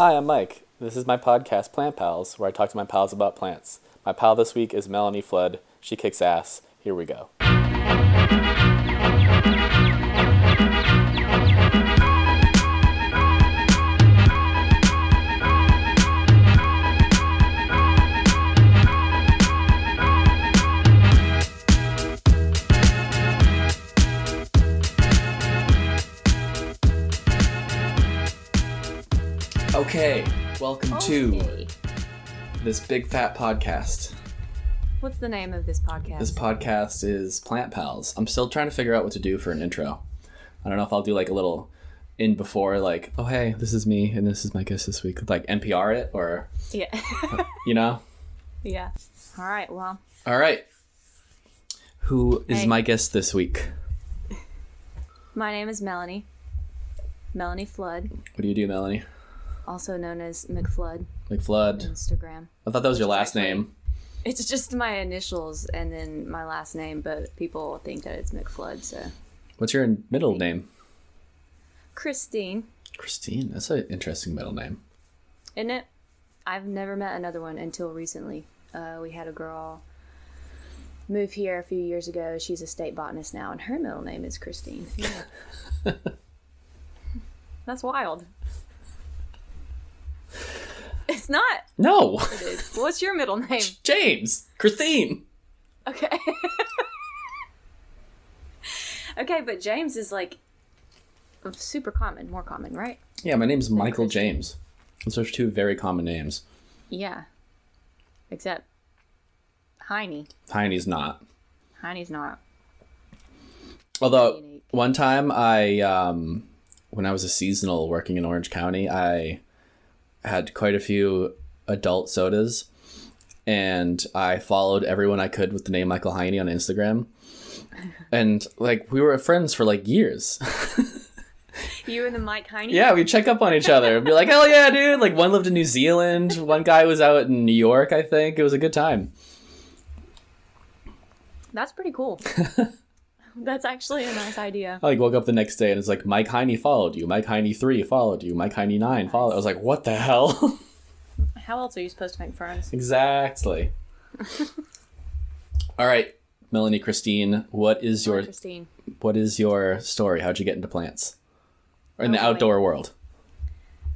Hi, I'm Mike. This is my podcast, Plant Pals, where I talk to my pals about plants. My pal this week is Melanie Flood. She kicks ass. Here we go. Okay, welcome to Okay. this big fat podcast. What's the name of this podcast? This podcast is Plant Pals. I'm still trying to figure out what to do for an intro. I don't know if I'll do like a little in before, like, oh hey, this is me and this is my guest this week, like NPR it or yeah. Uh, you know. yeah. All right. Well, All right. Who is Hey. my guest this week? my name is Melanie. Melanie Flood, What do you do, Melanie? Also known as McFlood McFlood. Instagram. I thought that was your last actually- name. It's just my initials and then my last name, but people think that it's McFlood. So What's your middle name? Christine, Christine. That's an interesting middle name. isn't it? I've never met another one until recently. Uh, we had a girl move here a few years ago. She's a state botanist now, and her middle name is Christine. Yeah. That's wild. It's not. No, It is. What's your middle name? James. Christine. Okay. okay, but James is like super common, more common, right? Yeah, my name's Michael. James. Those are two very common names. Yeah. Except Heine. Tiny's not. Heine's not. Although one time I, um, when I was a seasonal working in Orange County, I had quite a few adult sodas, and I followed everyone I could with the name Michael Heine on Instagram, and like we were friends for like years. You and the Mike Heine? yeah, we check up on each other and be like, "Hell yeah, dude!" Like one lived in New Zealand, one guy was out in New York. I think it was a good time. That's pretty cool. That's actually a nice idea. I like woke up the next day and it's like Mike Heine followed you, Mike Heine three followed you, Mike Heine nine followed. I was like, what the hell? How else are you supposed to make friends? exactly. All right, Melanie Christine, what is your Christine. what is your story? How'd you get into plants? Or in the Oh, boy. outdoor world?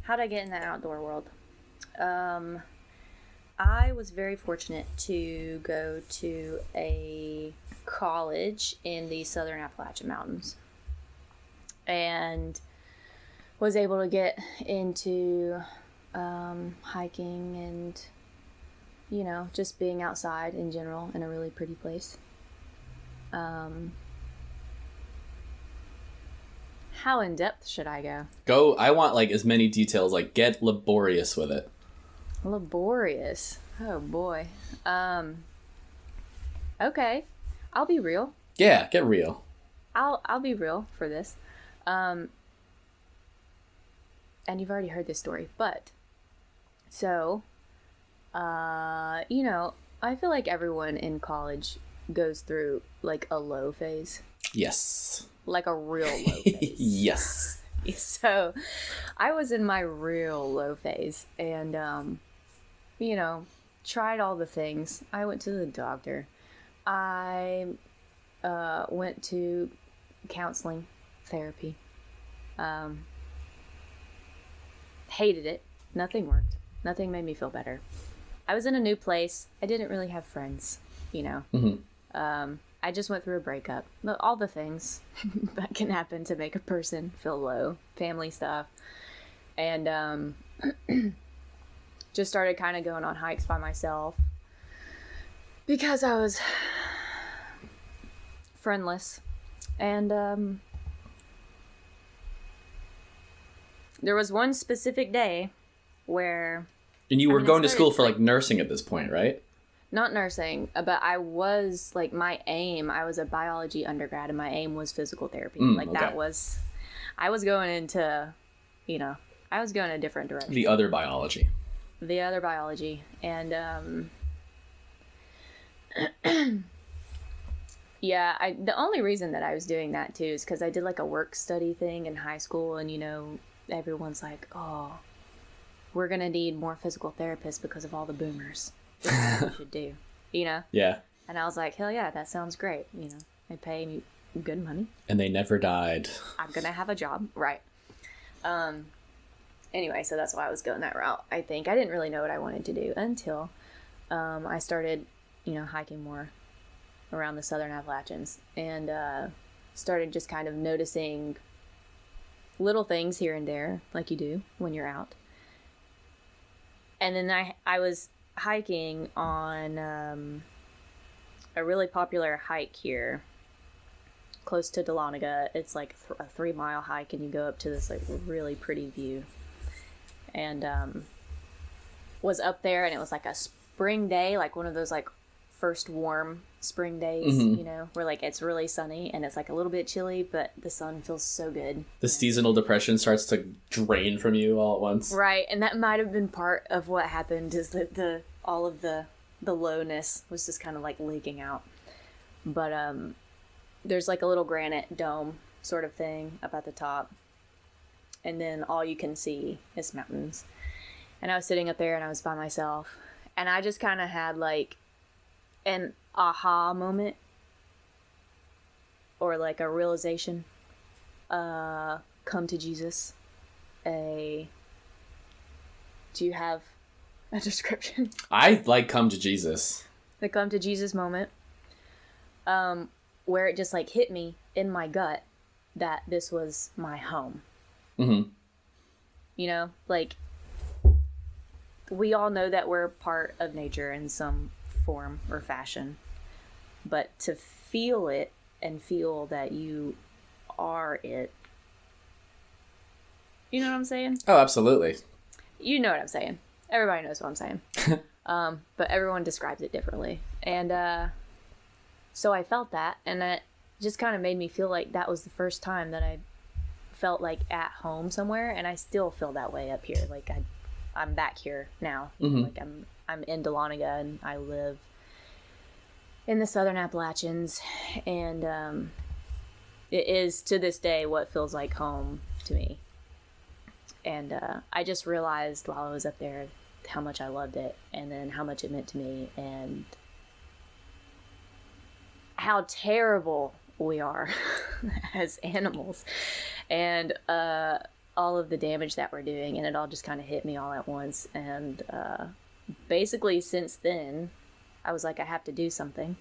How'd I get in the outdoor world? Um, I was very fortunate to go to a college in the southern Appalachian Mountains and was able to get into um, hiking and, you know, just being outside in general in a really pretty place. Um, how in depth should I go? Go. I want like as many details. Like get laborious with it. Laborious. Oh boy. Um Okay. I'll be real. Yeah, get real. I'll I'll be real for this. Um and you've already heard this story, but so uh you know, I feel like everyone in college goes through like a low phase, Yes. like a real low phase. yes. so I was in my real low phase and um you know tried all the things I went to the doctor I uh went to counseling therapy. Um hated it. Nothing worked. Nothing made me feel better. I was in a new place. I didn't really have friends you know? Mhm. um I just went through a breakup. All the things that can happen to make a person feel low, family stuff. And um, just started kind of going on hikes by myself because I was friendless. And um, there was one specific day where And you were mean, going to school for like- nursing at this point, right? not nursing, but I was like my aim. I was a biology undergrad, and my aim was physical therapy. Mm, like okay. that was, I was going into, you know, I was going a different direction. The other biology. The other biology, and um, yeah, I the only reason that I was doing that too is because I did like a work study thing in high school, and you know, everyone's like, oh. we're gonna need more physical therapists because of all the boomers. This is what we should do, you know. Yeah. And I was like, hell yeah, that sounds great. You know, they pay me good money. And they never died. I'm gonna have a job, right? Um. Anyway, so that's why I was going that route. I think I didn't really know what I wanted to do until um, I started, you know, hiking more around the Southern Appalachians and uh, started just kind of noticing little things here and there, like you do when you're out. And then I I was hiking on um, a really popular hike here close to Dahlonega. It's like a three mile hike, and you go up to this like really pretty view. And um, was up there, and it was like a spring day, like one of those like first warm spring days, Mhm. you know, where like it's really sunny and it's like a little bit chilly, but the sun feels so good. The seasonal depression starts to drain from you all at once. Right, and that might have been part of what happened is that the all of the the lowness was just kind of like leaking out. But um there's like a little granite dome sort of thing up at the top. And then all you can see is mountains. And I was sitting up there and I was by myself and I just kind of had like an aha moment? Or like a realization? Uh come to Jesus. A do you have a description? I like come to Jesus. the come to jesus moment. Um where it just like hit me in my gut that this was my home. Mm-hmm. you know? Like we all know that we're part of nature in some form or fashion but to feel it and feel that you are it you know what i'm saying Oh, absolutely. you know what I'm saying. Everybody knows what I'm saying. um, but everyone describes it differently. And uh, so I felt that, and it just kind of made me feel like that was the first time that I felt like at home somewhere, and I still feel that way up here. Like I, I'm back here now. Mhm. Like I'm, I'm in Dahlonega, and I live in the Southern Appalachians, and um, it is to this day what feels like home to me. And uh, I just realized while I was up there how much I loved it, and then how much it meant to me, and how terrible we are as animals, and uh, all of the damage that we're doing, and it all just kind of hit me all at once, and uh, basically since then, I was like, I have to do something,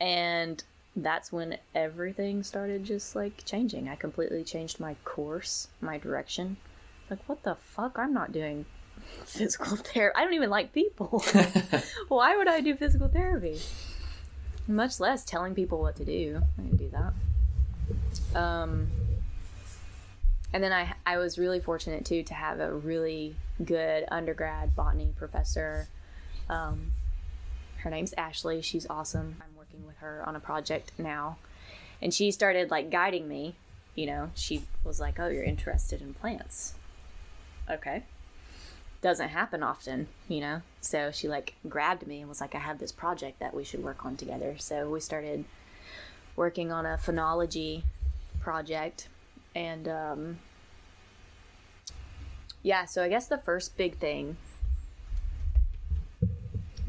and that's when everything started just like changing. I completely changed my course, my direction. Like, what the fuck? I'm not doing physical therapy. I don't even like people. Why would I do physical therapy? Much less telling people what to do. I didn't do that. Um, and then I I was really fortunate too to have a really good undergrad botany professor. Um, her name's Ashley. She's awesome. I'm working with her on a project now. And she started like guiding me. You know, she was like, Oh, you're interested in plants. Okay. Doesn't happen often, you know? So she like grabbed me and was like, I have this project that we should work on together. So we started working on a phenology project. And um, yeah, so I guess the first big thing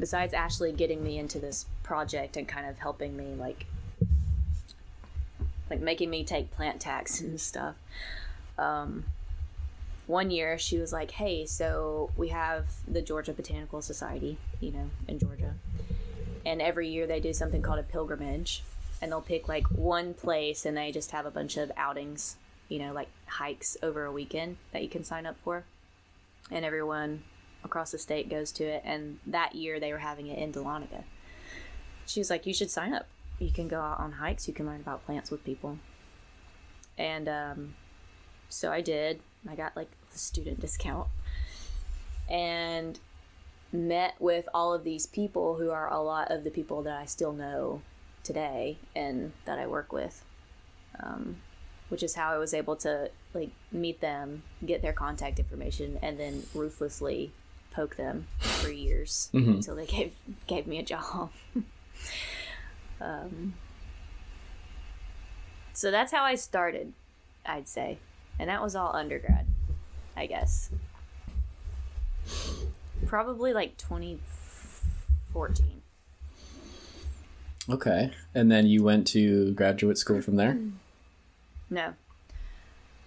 besides Ashley getting me into this project and kind of helping me like like making me take plant tax and stuff um one year she was like hey so we have the georgia botanical society you know in georgia and every year they do something called a pilgrimage and they'll pick like one place and they just have a bunch of outings you know like hikes over a weekend that you can sign up for and everyone across the state goes to it and that year they were having it in Dahlonega. She was like, You should sign up. You can go out on hikes, you can learn about plants with people. And um, so I did. I got like a student discount and met with all of these people who are a lot of the people that I still know today and that I work with. Um, which is how I was able to like meet them, get their contact information, and then ruthlessly poke them for years Mhm. until they gave gave me a job. um, so that's how I started, I'd say, and that was all undergrad. I guess. Probably like 2014. Okay. And then you went to graduate school from there? No.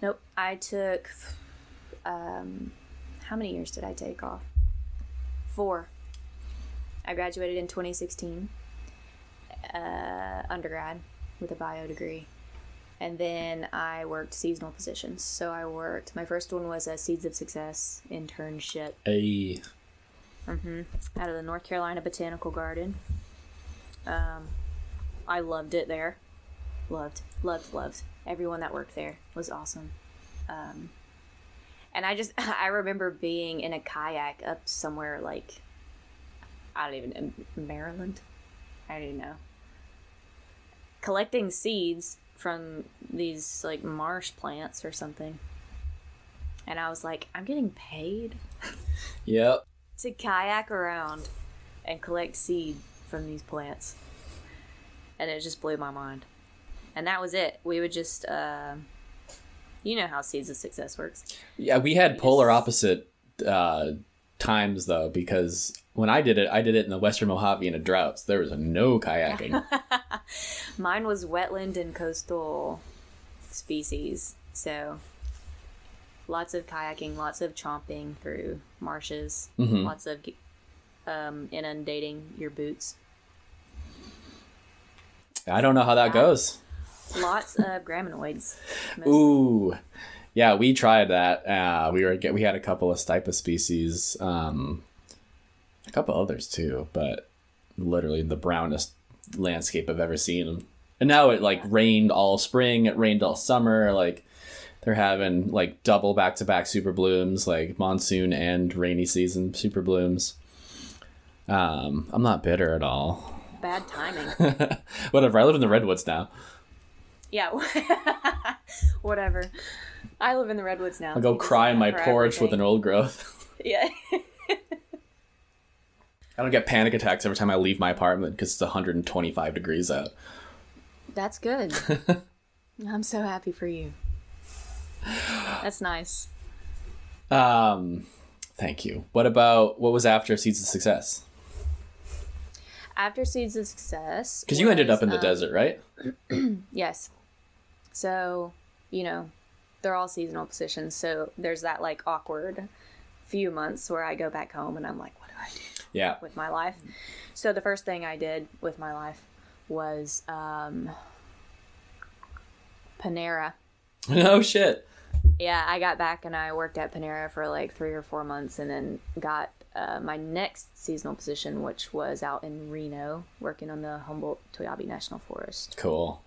Nope. I took. Um, how many years did I take off? Four. I graduated in 2016, uh, undergrad with a bio degree. And then I worked seasonal positions. So I worked, my first one was a Seeds of Success internship A. out of the North Carolina Botanical Garden. Um, I loved it there. Loved, loved, loved. Everyone that worked there was awesome. Um, and I just, I remember being in a kayak up somewhere like, I don't even know, Maryland? I don't even know. Collecting seeds from these like marsh plants or something. And I was like, I'm getting paid Yep. to kayak around and collect seed from these plants. And it just blew my mind. And that was it. We would just, uh, you know how Seeds of Success works. Yeah, we had polar opposite uh, times though, because when I did it, I did it in the Western Mojave in a drought. So there was no kayaking. Mine was wetland and coastal species. So lots of kayaking, lots of chomping through marshes, Mhm. lots of um, inundating your boots, I don't know how that goes. Lots of graminoids. mostly. Ooh, yeah, we tried that. Uh, we were we had a couple of stipa species, um, a couple others too, but literally the brownest landscape I've ever seen. And now it like rained all spring, it rained all summer. Like they're having like double back to back super blooms, like monsoon and rainy season super blooms. Um, I'm not bitter at all. Bad timing. Whatever. I live in the redwoods now. Yeah. Whatever. I live in the redwoods now. I'll go cry on my porch with an old growth. Yeah. I don't get panic attacks every time I leave my apartment because it's 125 degrees out. That's good. I'm so happy for you. That's nice. Um, thank you. What about what was after Seeds of Success? After Seeds of Success. Because you ended up in the um, desert, right? Yes. So, you know, they're all seasonal positions. So there's that like awkward few months where I go back home and I'm like, what do I do? Yeah. with my life. So the first thing I did with my life was um, Panera. No shit. Yeah, I got back and I worked at Panera for like three or four months, and then got uh, my next seasonal position, which was out in Reno, working on the Humboldt Toiyabe National Forest, Cool.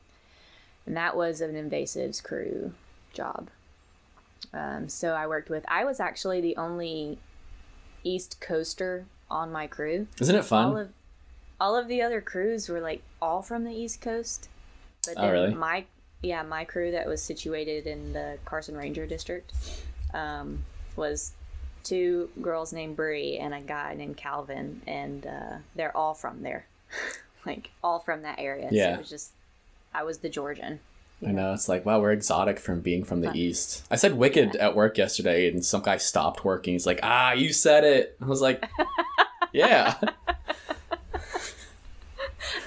And that was an invasives crew job. Um, so I worked with. I was actually the only East Coaster on my crew. Isn't it all fun? of all of the other crews were like all from the east coast but Oh, really? my yeah my crew that was situated in the carson ranger district um, was two girls named Bree and a guy named calvin and uh, they're all from there like all from that area so Yeah. it was just i was the georgian I know. It's like, wow, we're exotic from being from the Fun. East. I said wicked at work yesterday, and some guy stopped working. He's like, ah, you said it. I was like, yeah.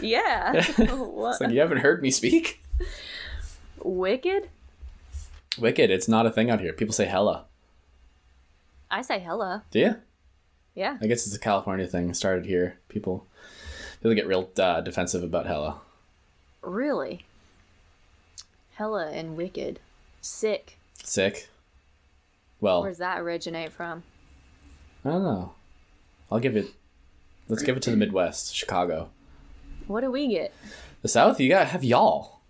yeah? It's like, you haven't heard me speak? wicked Wicked. It's not a thing out here. People say hella. i say hella Do you? yeah I guess it's a California thing. It started here. People, people get real uh, defensive about hella. Really hella and wicked sick Sick. Well, Where's that originate from? I don't know. I'll give it. Let's give it to the Midwest, Chicago. What do we get? The South, you gotta have y'all.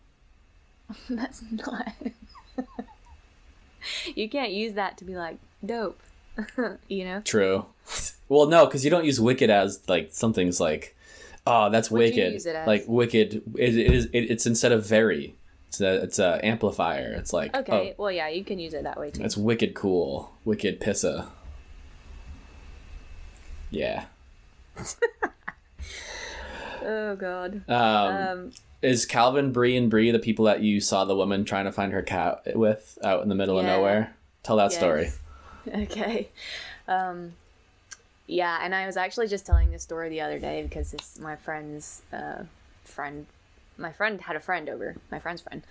That's not. you can't use that to be like dope. you know? True. Well, no, because you don't use wicked as like something's like, oh, that's What'd wicked. use it as? Like wicked. It, it is. It, it's instead of very. It's a. It's a amplifier. It's like. Okay, Oh, well, yeah, you can use it that way too. it's wicked cool. Wicked pissa. Yeah. Oh god. Um, Um, is Calvin, Bree, and Bree the people that you saw the woman trying to find her cat with out in the middle of nowhere? Tell that Yes. story. Okay. Um, yeah, and I was actually just telling this story the other day because this my friend's uh, friend, my friend had a friend over, my friend's friend,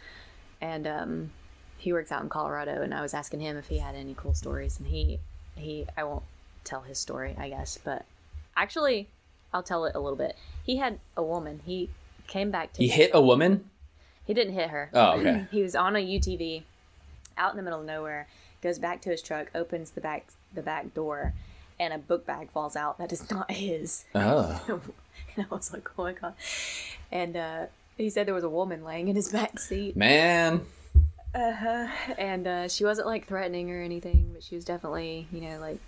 and um, he works out in Colorado, and I was asking him if he had any cool stories, and he he I won't tell his story, I guess, but actually, I'll tell it a little bit. He had a woman. He came back to He hit a woman. he didn't hit her. Oh, okay. he was on a UTV out in the middle of nowhere, goes back to his truck, opens the back the back door, and a book bag falls out that is not his. Oh, and I was like, oh my god. And uh, he said there was a woman laying in his back seat. man. Uh-huh. And uh, she wasn't like threatening or anything, but she was definitely, you know, like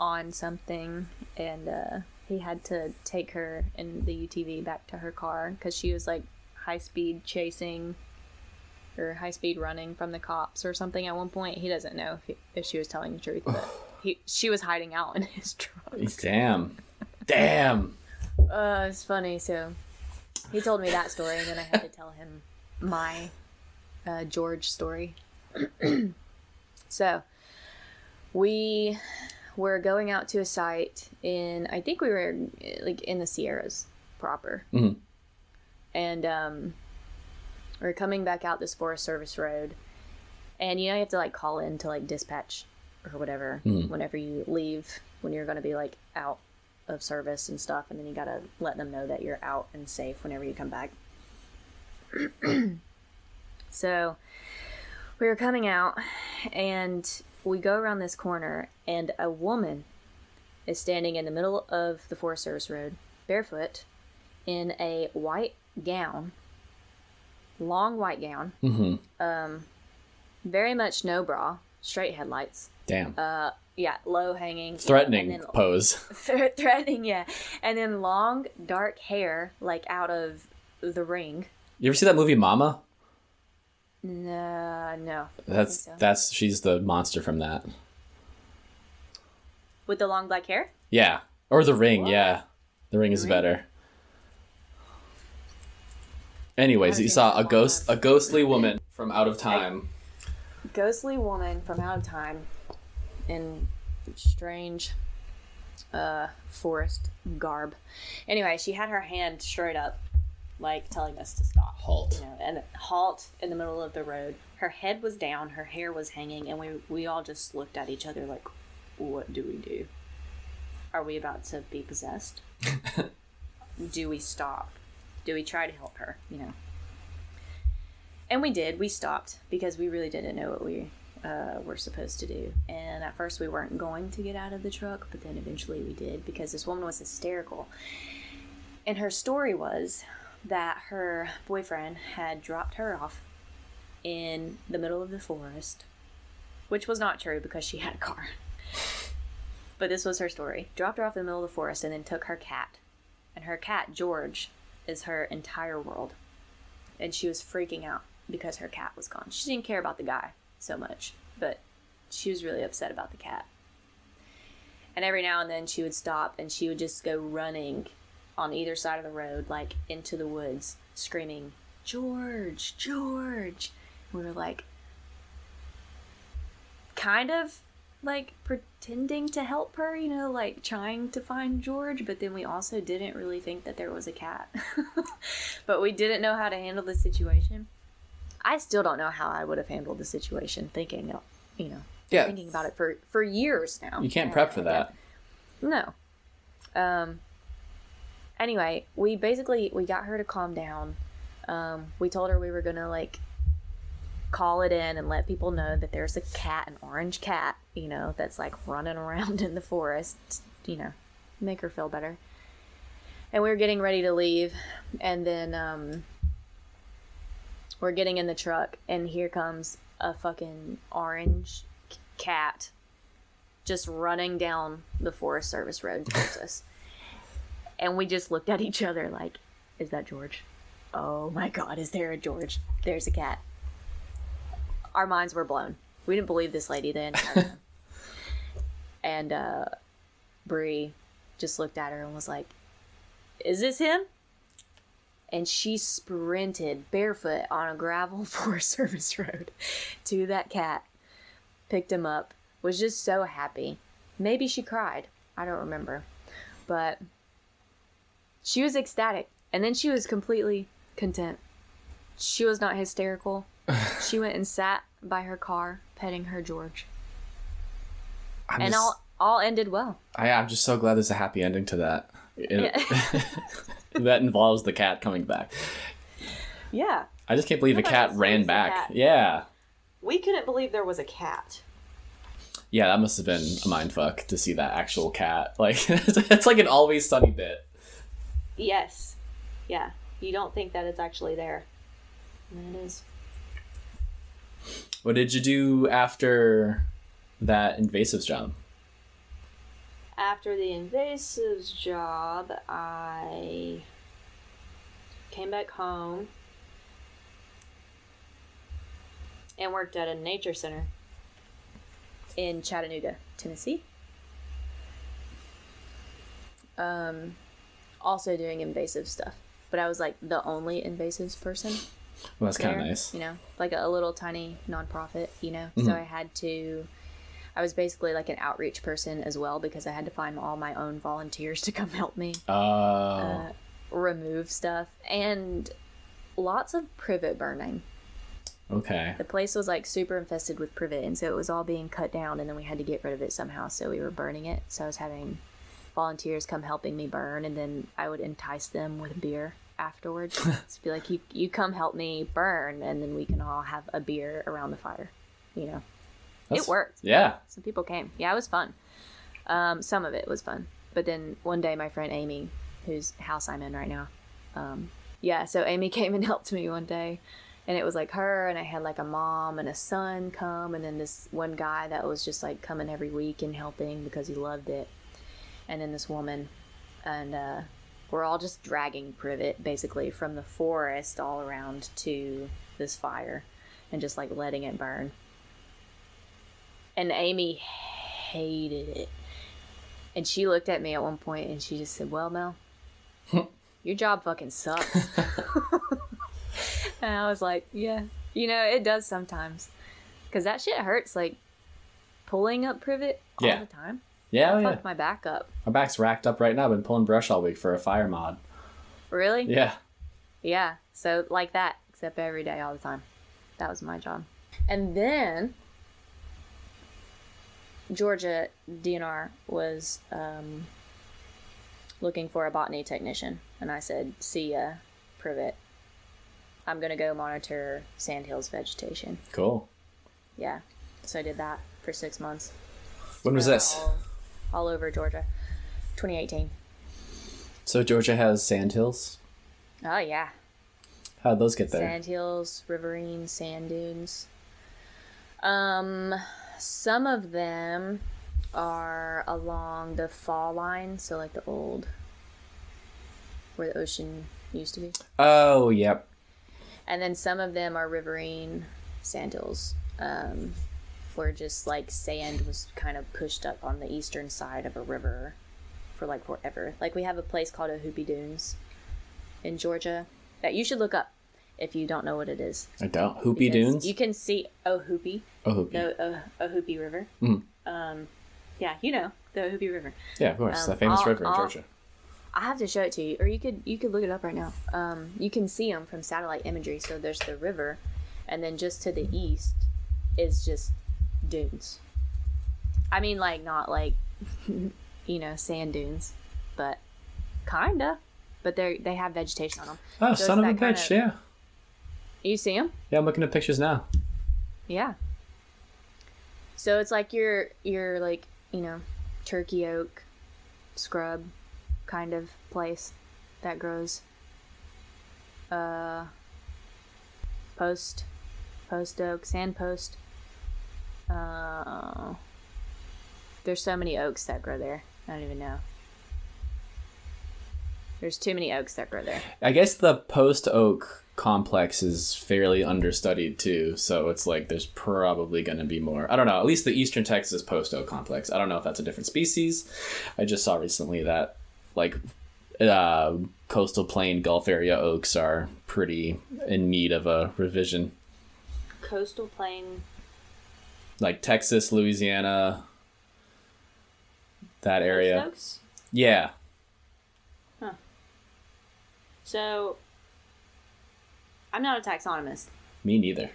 on something. And uh, he had to take her in the UTV back to her car because she was like high speed chasing or high speed running from the cops or something at one point. He doesn't know if, he, if she was telling the truth, but he, she was hiding out in his truck. Damn. Damn. Uh, it's funny. So he told me that story, and then I had to tell him my uh, George story. so we were going out to a site in, I think we were like in the Sierras proper, Mhm. and um, we are coming back out this Forest Service road, and you know you have to like call in to like dispatch or whatever whenever you leave when you're going to be like out of service and stuff and then you got to let them know that you're out and safe whenever you come back. So we were coming out and we go around this corner and a woman is standing in the middle of the forest service road barefoot in a white gown long white gown hmm very much no bra straight headlights Damn. uh yeah low hanging Threatening then pose. Thre- threatening, yeah. And then long dark hair, like out of the ring. You ever see that movie Mama? No, no. That's so. that's she's the monster from that. With the long black hair? Yeah. Or the ring, yeah. The ring is Ring? better. Anyways, you saw a ghost a ghostly woman from out of time. Ghostly woman from out of time in strange uh forest garb. Anyway, she had her hand straight up, like telling us to stop. Halt. You know, and halt in the middle of the road. Her head was down, her hair was hanging, and we we all just looked at each other like, "What do we do? Are we about to be possessed? do we stop? Do we try to help her? You know?" And we did. We stopped because we really didn't know what we uh, were supposed to do. And at first, we weren't going to get out of the truck, but then eventually we did because this woman was hysterical. And her story was that her boyfriend had dropped her off in the middle of the forest, which was not true because she had a car. But this was her story. Dropped her off in the middle of the forest and then took her cat. And her cat, George, is her entire world. And she was freaking out because her cat was gone. She didn't care about the guy so much, but she was really upset about the cat. And every now and then she would stop and she would just go running on either side of the road, like into the woods, screaming, George, George. We were like, kind of like pretending to help her, you know, like trying to find George, but then we also didn't really think that there was a cat. but we didn't know how to handle the situation. I still don't know how I would have handled the situation, thinking, you know, Yeah. thinking about it for for years now. You can't prep for that. No. Um. Anyway, we basically we got her to calm down. Um, we told her we were gonna like call it in and let people know that there's a cat, an orange cat, you know, that's like running around in the forest, you know, make her feel better. And we were getting ready to leave, and then um, we're getting in the truck, and here comes a fucking orange cat just running down the Forest Service road towards us. And we just looked at each other like, is that George? Oh my god, is there a George? There's a cat. Our minds were blown. We didn't believe this lady then. and uh Bree just looked at her and was like, Is this him? And she sprinted barefoot on a gravel Forest Service road to that cat, picked him up, was just so happy. Maybe she cried. I don't remember. But she was ecstatic. And then she was completely content. She was not hysterical. she went and sat by her car, petting her George. I'm And just, all all ended well. I, I'm just so glad there's a happy ending to that. It- Yeah. that involves the cat coming back. yeah. I just can't believe a cat ran back. cat. Yeah. We couldn't believe there was a cat. Yeah, that must have been a mind fuck to see that actual cat. Like it's like an always sunny bit. Yes. Yeah. You don't think that it's actually there. And it is. What did you do after that invasives job? After the invasives job, I came back home and worked at a nature center. in Chattanooga, Tennessee. Um, also doing invasive stuff, but I was like the only invasives person Well, that's kind of nice. You know, like a little tiny nonprofit. You know, Mhm. so I had to. I was basically like an outreach person as well because I had to find all my own volunteers to come help me Oh, uh, remove stuff and lots of privet burning. okay. The place was like super infested with privet, and so it was all being cut down, and then we had to get rid of it somehow. So we were burning it. So I was having volunteers come helping me burn, and then I would entice them with beer afterwards. to be like, you you come help me burn, and then we can all have a beer around the fire. You know, That's- it worked. Yeah. Some people came. Yeah, it was fun. Um, some of it was fun, but then one day my friend Amy, whose house I'm in right now, um, yeah, so Amy came and helped me one day, and it was like her and I had like a mom and a son come, and then this one guy that was just like coming every week and helping because he loved it, and then this woman, and uh, we're all just dragging privet basically from the forest all around to this fire, and just like letting it burn and Amy hated it. And she looked at me at one point and she just said, Well, Mel, your job fucking sucks. and I was like, Yeah, you know, it does sometimes. Because that shit hurts, like pulling up privet all Yeah. the time. Yeah, oh, yeah. Fuck my back up. My back's racked up right now. I've been pulling brush all week for a fire mod. Really? Yeah. Yeah. So like that, except every day, all the time. That was my job. And then Georgia DNR was um, looking for a botany technician, and I said, "See ya, Privet. I'm gonna go monitor Sandhills vegetation." Cool. Yeah. So I did that for six months. When was uh, this? All, all over Georgia. 2018. So Georgia has sandhills. Oh yeah. How'd those get there? Sandhills, riverine, sand dunes. Um, some of them are along the fall line, so like the old where the ocean used to be, Oh, yep. and then some of them are riverine sand hills, um, where just like sand was kind of pushed up on the eastern side of a river for like forever. Like we have a place called Ohoopee Dunes in Georgia that you should look up if you don't know what it is. I don't. Hoopy Because Dunes? You can see Ohoopee, oh, Hoopy. the uh, Ohoopee River. Mhm. Um, yeah, you know the Ohoopee River. Yeah, of course. um, the famous I'll- river in I'll- Georgia. I have to show it to you, or you could you could look it up right now. Um, you can see them from satellite imagery. So there's the river, and then just to the east is just dunes. I mean, like not like you know sand dunes, but kinda. But they they have vegetation on them. Oh, so son of a bitch. kind Yeah. You see them? Yeah, I'm looking at pictures now. Yeah. So it's like your your like you know turkey oak scrub kind of place that grows. Uh. Post, post oak, sand post. Uh. There's so many oaks that grow there. I don't even know. There's too many oaks that grow there. I guess the post oak complex is fairly understudied too, so it's like there's probably going to be more. I don't know. At least the Eastern Texas post oak complex. I don't know if that's a different species. I just saw recently that like uh, coastal plain Gulf area oaks are pretty in need of a revision. Coastal plain. like Texas, Louisiana, that area. Oaks? Yeah. So, I'm not a taxonomist. Me neither.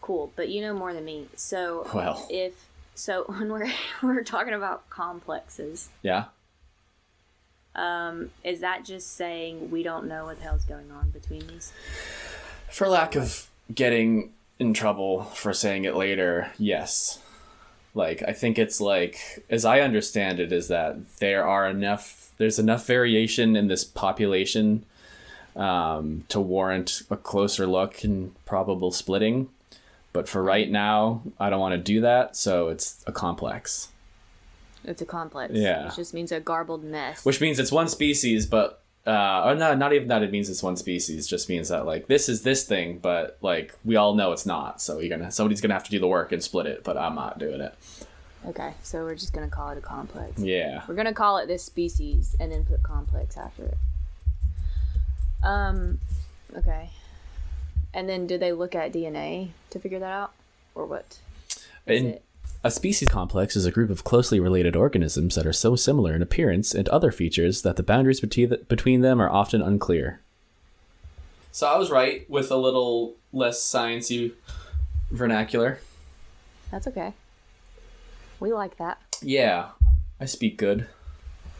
Cool, but you know more than me. So Well, if so, when we're we're talking about complexes, yeah. um, is that just saying we don't know what the hell's going on between these? For lack of getting in trouble for saying it later, yes. Like I think it's like as I understand it is that there are enough there's enough variation in this population um, to warrant a closer look and probable splitting. But for right now, I don't want to do that, so it's a complex. It's a complex. Yeah. It just means a garbled mess. Which means it's one species, but uh, or no, not even that. It means it's one species. Just means that like this is this thing, but like we all know it's not. So you're gonna somebody's gonna have to do the work and split it. But I'm not doing it. okay, so we're just gonna call it a complex. Yeah. We're gonna call it this species and then put complex after it. Um, okay. And then do they look at DNA to figure that out, or what? Is In- it? A species complex is a group of closely related organisms that are so similar in appearance and other features that the boundaries between between them are often unclear. So I was right with a little less sciencey vernacular. That's okay. We like that. Yeah, I speak good.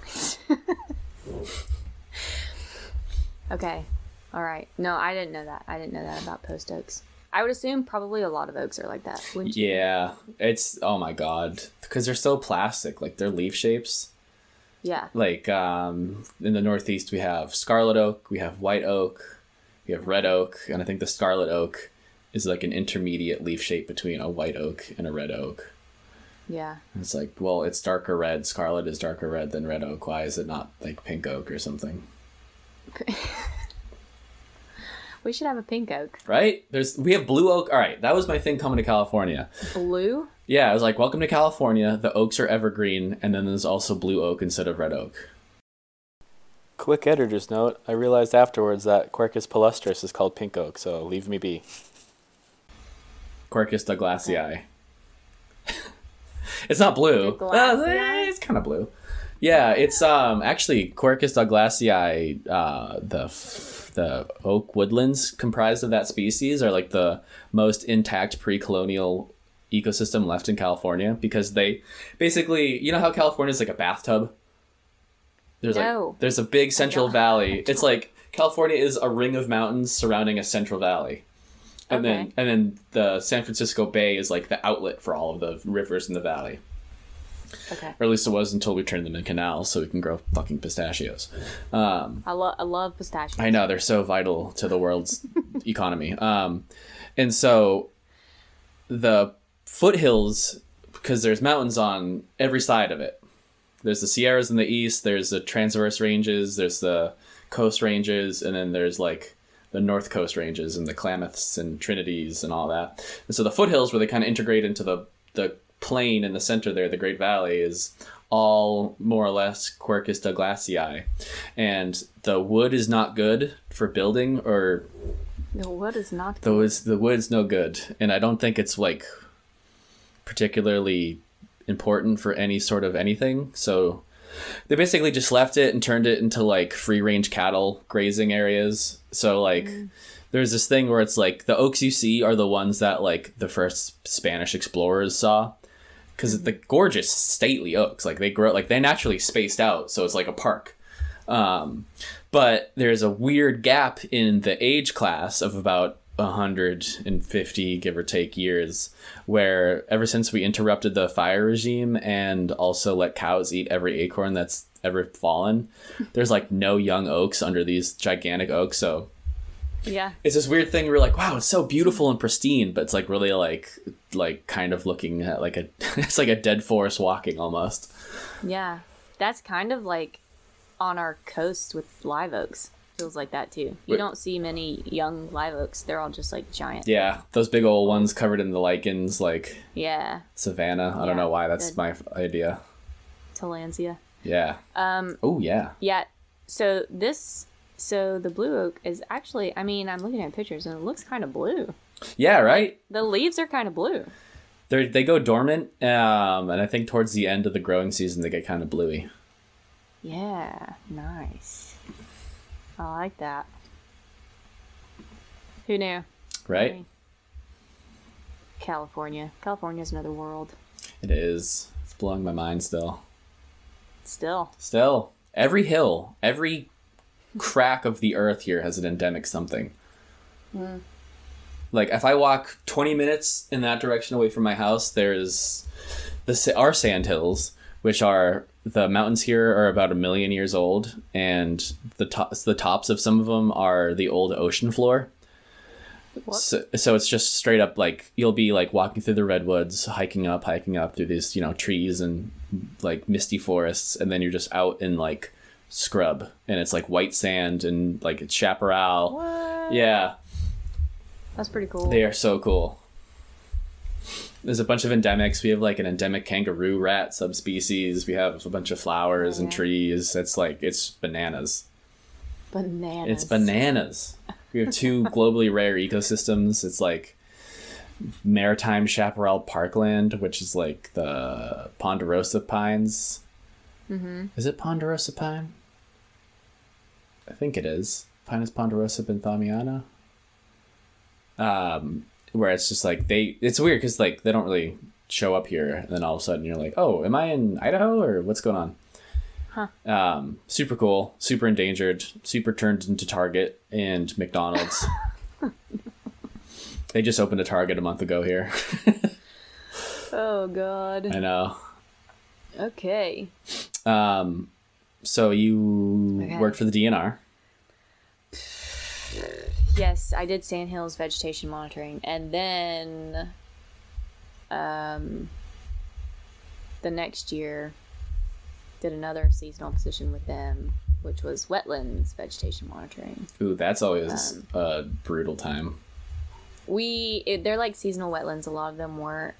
Okay. All right. No, I didn't know that. I didn't know that about post oaks. I would assume probably a lot of oaks are like that. Yeah, it's oh my god because they're so plastic. Like their leaf shapes. Yeah. Like um, in the Northeast, we have scarlet oak, we have white oak, we have red oak, and I think the scarlet oak is like an intermediate leaf shape between a white oak and a red oak. Yeah. And it's like, well, it's darker red. Scarlet is darker red than red oak. Why is it not like pink oak or something? We should have a pink oak. Right? There's we have blue oak. All right, that was my thing coming to California. Blue? Yeah, I was like, welcome to California. The oaks are evergreen, and then there's also blue oak instead of red oak. Quick editor's note I realized afterwards that Quercus palustris is called pink oak, so leave me be. Quercus douglasii. it's not blue. Douglasii? Uh, it's kind of blue. Yeah, it's um actually Quercus douglasii. Uh, the f- the oak woodlands comprised of that species are like the most intact pre-colonial ecosystem left in California because they basically you know how California is like a bathtub. There's No. like there's a big central valley. It's like California is a ring of mountains surrounding a central valley. And then and then the San Francisco Bay is like the outlet for all of the rivers in the valley. Okay. Or at least it was until we turned them in canals so we can grow fucking pistachios. Um, I love I love pistachios. I know they're so vital to the world's economy. Um, and so the foothills, because there's mountains on every side of it. There's the Sierras in the east. There's the transverse ranges. There's the coast ranges, and then there's like the north coast ranges and the Klamaths and Trinities and all that. And so the foothills, where they kind of integrate into the the plain in the center there, the Great Valley, is all more or less Quercus douglasii, and the wood is not good for building or The wood is not the wood's the wood's no good, and I don't think it's like particularly important for any sort of anything. So they basically just left it and turned it into like free range cattle grazing areas. So like mm. there's this thing where it's like the oaks you see are the ones that like the first Spanish explorers saw because the gorgeous stately oaks like they grow like they naturally spaced out so it's like a park. Um, but there's a weird gap in the age class of about 150 give or take years where ever since we interrupted the fire regime and also let cows eat every acorn that's ever fallen there's like no young oaks under these gigantic oaks so Yeah. it's this weird thing where you're like wow it's so beautiful and pristine but it's like really like like kind of looking at like a it's like a dead forest walking almost Yeah. That's kind of like on our coast with live oaks. Feels like that too. You Wait. don't see many young live oaks. They're all just like giant. yeah those big old ones covered in the lichens like Yeah. Savannah. I don't know why that's good. my idea. Tillandsia. Yeah. Um Oh yeah. yeah. So this so the blue oak is actually I mean, I'm looking at pictures and it looks kind of blue. Yeah. Right. The leaves are kind of blue. They they go dormant, um, and I think towards the end of the growing season they get kind of bluey. Yeah, nice. I like that. Who knew? Right? Right. California. is another world. It is. It's blowing my mind still. Still. Still, every hill, every crack of the earth here has an endemic something. Hmm. Like if I walk 20 minutes in that direction away from my house, there's the our sand hills, which are the mountains here are about a million years old, and the tops the tops of some of them are the old ocean floor. What? So, so it's just straight up like you'll be like walking through the redwoods, hiking up, hiking up through these you know trees and like misty forests, and then you're just out in like scrub, and it's like white sand and like it's chaparral. What? Yeah, That's pretty cool. they are so cool. There's a bunch of endemics. We have like an endemic kangaroo rat subspecies. We have a bunch of flowers and Yeah. trees. It's like it's bananas. Bananas. It's bananas. We have two globally rare ecosystems. It's like maritime chaparral parkland, which is like the ponderosa pines. Mm-hmm. Is it ponderosa pine? I think it is. Pinus ponderosa benthamiana. Um, where it's just like they. It's weird because like they don't really show up here, and then all of a sudden you're like, oh, am I in Idaho or what's going on? Um, super cool, super endangered, super turned into Target and McDonald's. they just opened a Target a month ago here. Oh god. I know. Okay. Um, so you Okay. worked for the DNR. Yes, I did Sandhills vegetation monitoring, and then, um, the next year, did another seasonal position with them, which was wetlands vegetation monitoring. Ooh, that's always Um, a brutal time. We it, they're like seasonal wetlands. A lot of them weren't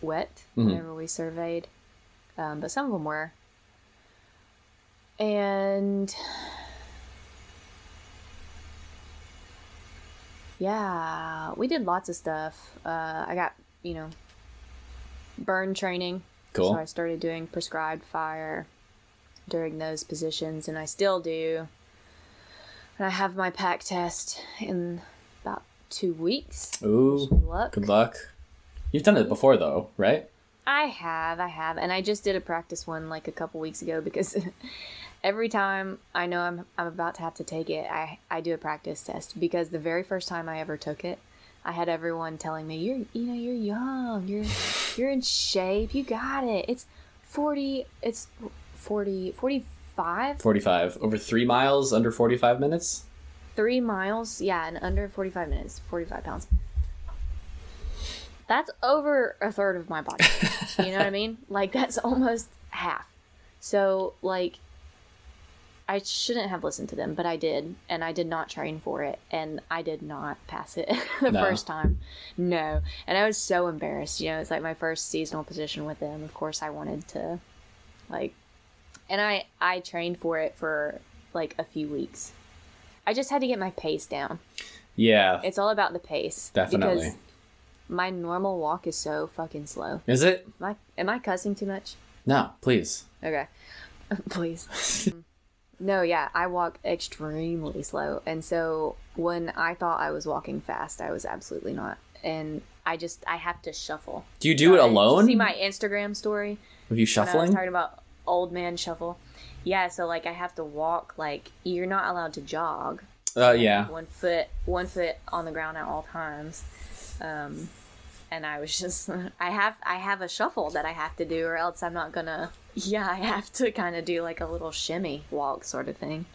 wet whenever we surveyed, um, but some of them were. And yeah, we did lots of stuff. Uh, I got you know burn training, Cool. so I started doing prescribed fire during those positions, and I still do. And I have my pack test in about two weeks. Ooh, Good luck. good luck. You've done it before though, right? I have, I have, and I just did a practice one like a couple weeks ago because every time I know I'm I'm about to have to take it, I I do a practice test because the very first time I ever took it, I had everyone telling me you're you know you're young, you're you're in shape, you got it. It's 40 it's 40 45 Forty-five over three miles under forty-five minutes. 3 miles, yeah, in under 45 minutes, 45 pounds. That's over a third of my body. you know what I mean? Like that's almost half. So like I shouldn't have listened to them, but I did, and I did not train for it, and I did not pass it the No. first time. No, and I was so embarrassed. You know, it's like my first seasonal position with them. Of course, I wanted to, like, and I I trained for it for like a few weeks. I just had to get my pace down. Yeah, It's all about the pace. definitely. Because my normal walk is so fucking slow. Is it? Am I, am I cussing too much? No, please. Okay. Please. no, yeah, I walk extremely slow. And so when I thought I was walking fast, I was absolutely not. And I just, I have to shuffle. Do you do it you alone? see my Instagram story? Have you I shuffling? talking about old man shuffle. Yeah, so like I have to walk like you're not allowed to jog. Uh, yeah. One foot one foot on the ground at all times. Um and I was just I have I have a shuffle that I have to do or else I'm not gonna yeah, I have to kind of do like a little shimmy walk sort of thing.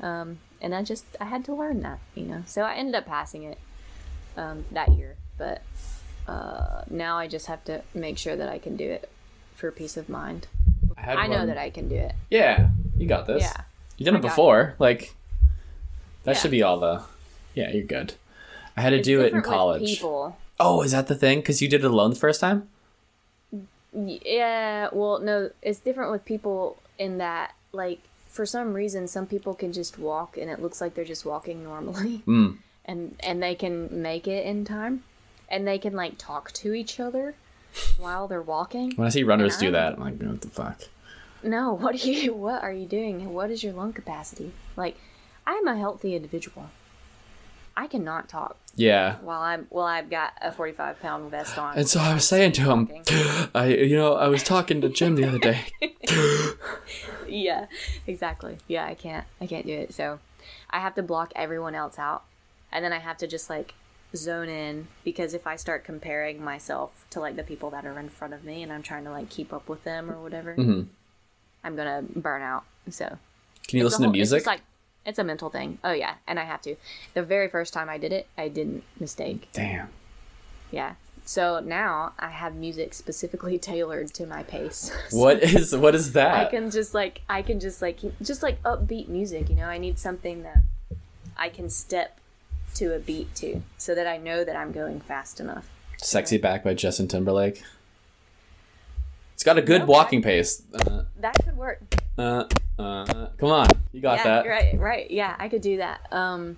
Um and I just I had to learn that, you know. So I ended up passing it um that year, but uh now I just have to make sure that I can do it for peace of mind. I, I know that I can do it. Yeah, you got this. Yeah. You done I it got it. before. Like, that Yeah. should be all the. Yeah, you're good. I had to It's do it in college. People. Oh, is that the thing? Because you did it alone the first time? Yeah, well, no, it's different with people in that, like, for some reason, some people can just walk and it looks like they're just walking normally, Mm. and and they can make it in time, and they can like talk to each other, while they're walking. When I see runners do that, I'm like, what the fuck? No, what are you? What are you doing? What is your lung capacity? Like, I'm a healthy individual. I cannot talk Yeah. while I'm while I've got a 45 pound vest on. And so I was saying to him. I, you know, I was talking to Jim the other day. yeah, exactly. Yeah, I can't. I can't do it. So, I have to block everyone else out, and then I have to just like zone in because if I start comparing myself to like the people that are in front of me and I'm trying to like keep up with them or whatever, Mhm. I'm gonna burn out. So Can you It's listen to whole- it's music? just like it's a mental thing. Oh yeah, and I have to. The very first time I did it, I didn't mistake. Damn. Yeah. So now I have music specifically tailored to my pace. What is what is that? I can just like I can just like just like upbeat music, you know. I need something that I can step to a beat to so that I know that I'm going fast enough. Sexy Back by Justin Timberlake. It's got a good No, walking pace. Uh, That could work. Uh, uh, come on, you got yeah, that. right, right. Yeah, I could do that. Um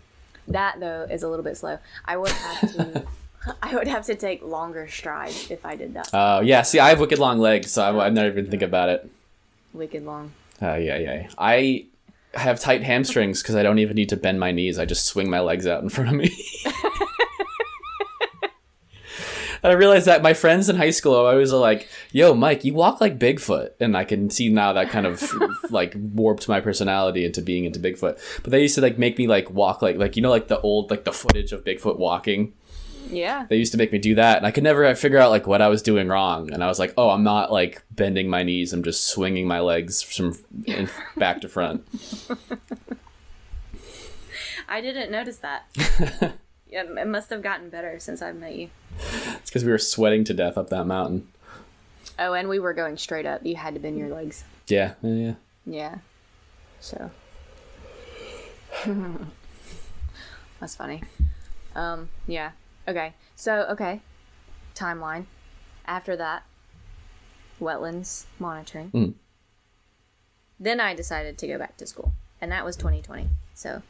that though is a little bit slow. I would have to I would have to take longer strides if I did that. Oh yeah, see, I have wicked long legs, so I, I never even think about it. Wicked long. Oh yeah, yeah. I have tight hamstrings because I don't even need to bend my knees. I just swing my legs out in front of me. and I realized that my friends in high school are always like, "Yo, Mike, you walk like Bigfoot," and I can see now that kind of like warped my personality into being into Bigfoot. But they used to like make me like walk like like you know like the old like the footage of Bigfoot walking. Yeah. They used to make me do that, and I could never figure out like what I was doing wrong. And I was like, "Oh, I'm not like bending my knees. I'm just swinging my legs from back to front." I didn't notice that. yeah, it must have gotten better since I've met you. It's because we were sweating to death up that mountain. Oh, and we were going straight up. You had to bend your legs. Yeah, yeah, yeah. Yeah. So. That's funny. Um, yeah. Okay. So, okay. Timeline. After that, wetlands monitoring. Mm. Then I decided to go back to school. And that was 2020. So,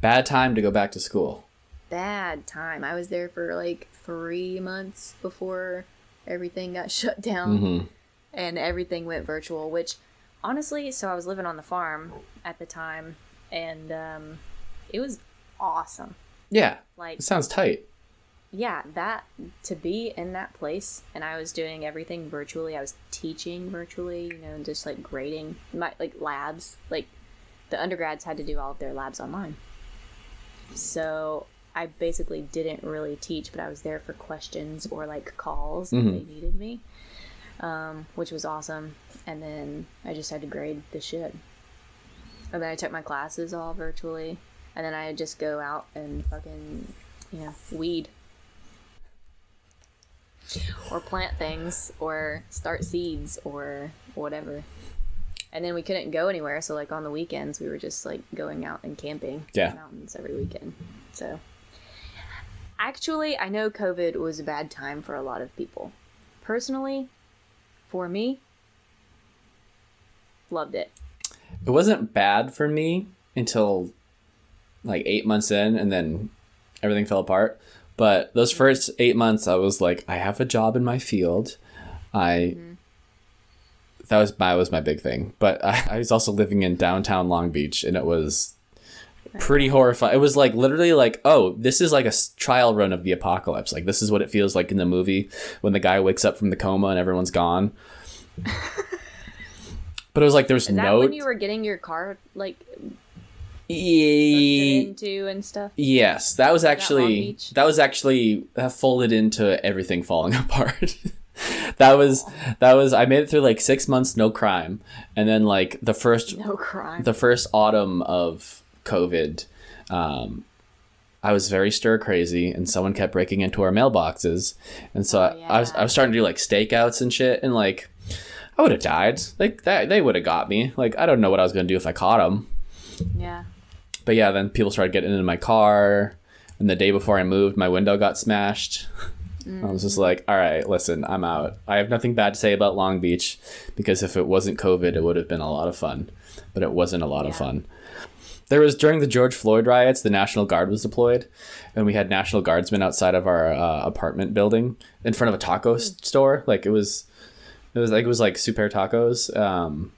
Bad time to go back to school. Bad time. I was there for like three months before everything got shut down. hmm and everything went virtual which honestly so i was living on the farm at the time and um, it was awesome Yeah, like it sounds tight. yeah that to be in that place and i was doing everything virtually i was teaching virtually you know and just like grading my like labs like the undergrads had to do all of their labs online so i basically didn't really teach but i was there for questions or like calls if Mhm. they needed me um, which was awesome. And then i just had to grade the shit. And then i took my classes all virtually. And then i just go out and fucking you know weed. Or plant things or start seeds or whatever. And then we couldn't go anywhere. So like on the weekends we were just like going out and camping. Yeah. in the mountains every weekend. So actually i know covid was a bad time for a lot of people personally for me loved it It wasn't bad for me until like eight months in, and then everything fell apart. But those first eight months, I was like, I have a job in my field. I mm-hmm. that was my was my big thing. But I, I was also living in downtown Long Beach, and it was pretty horrifying. It was like literally like, oh, this is like a trial run of the apocalypse. Like this is what it feels like in the movie when the guy wakes up from the coma and everyone's gone. but it was like there's is that no when you were getting your car like into and stuff Yes, that was actually Beach? that was actually that folded into everything falling apart. that was that was I made it through like six months no crime, and then like the first no crime the first autumn of COVID, um, I was very stir crazy, and someone kept breaking into our mailboxes, and so I, I was. I was starting to do like stakeouts and shit, and like I would have died. Like that they would have got me. Like I don't know what I was gonna do if I caught them. yeah But yeah, then people started getting into my car, and the day before I moved, my window got smashed. I was just like, all right, listen, I'm out. I have nothing bad to say about Long Beach because if it wasn't COVID, it would have been a lot of fun, but it wasn't a lot of fun. There was during the George Floyd riots, the National Guard was deployed, and we had National Guardsmen outside of our uh, apartment building in front of a taco s- store. Like it was, it was like it was like Super Tacos. Um,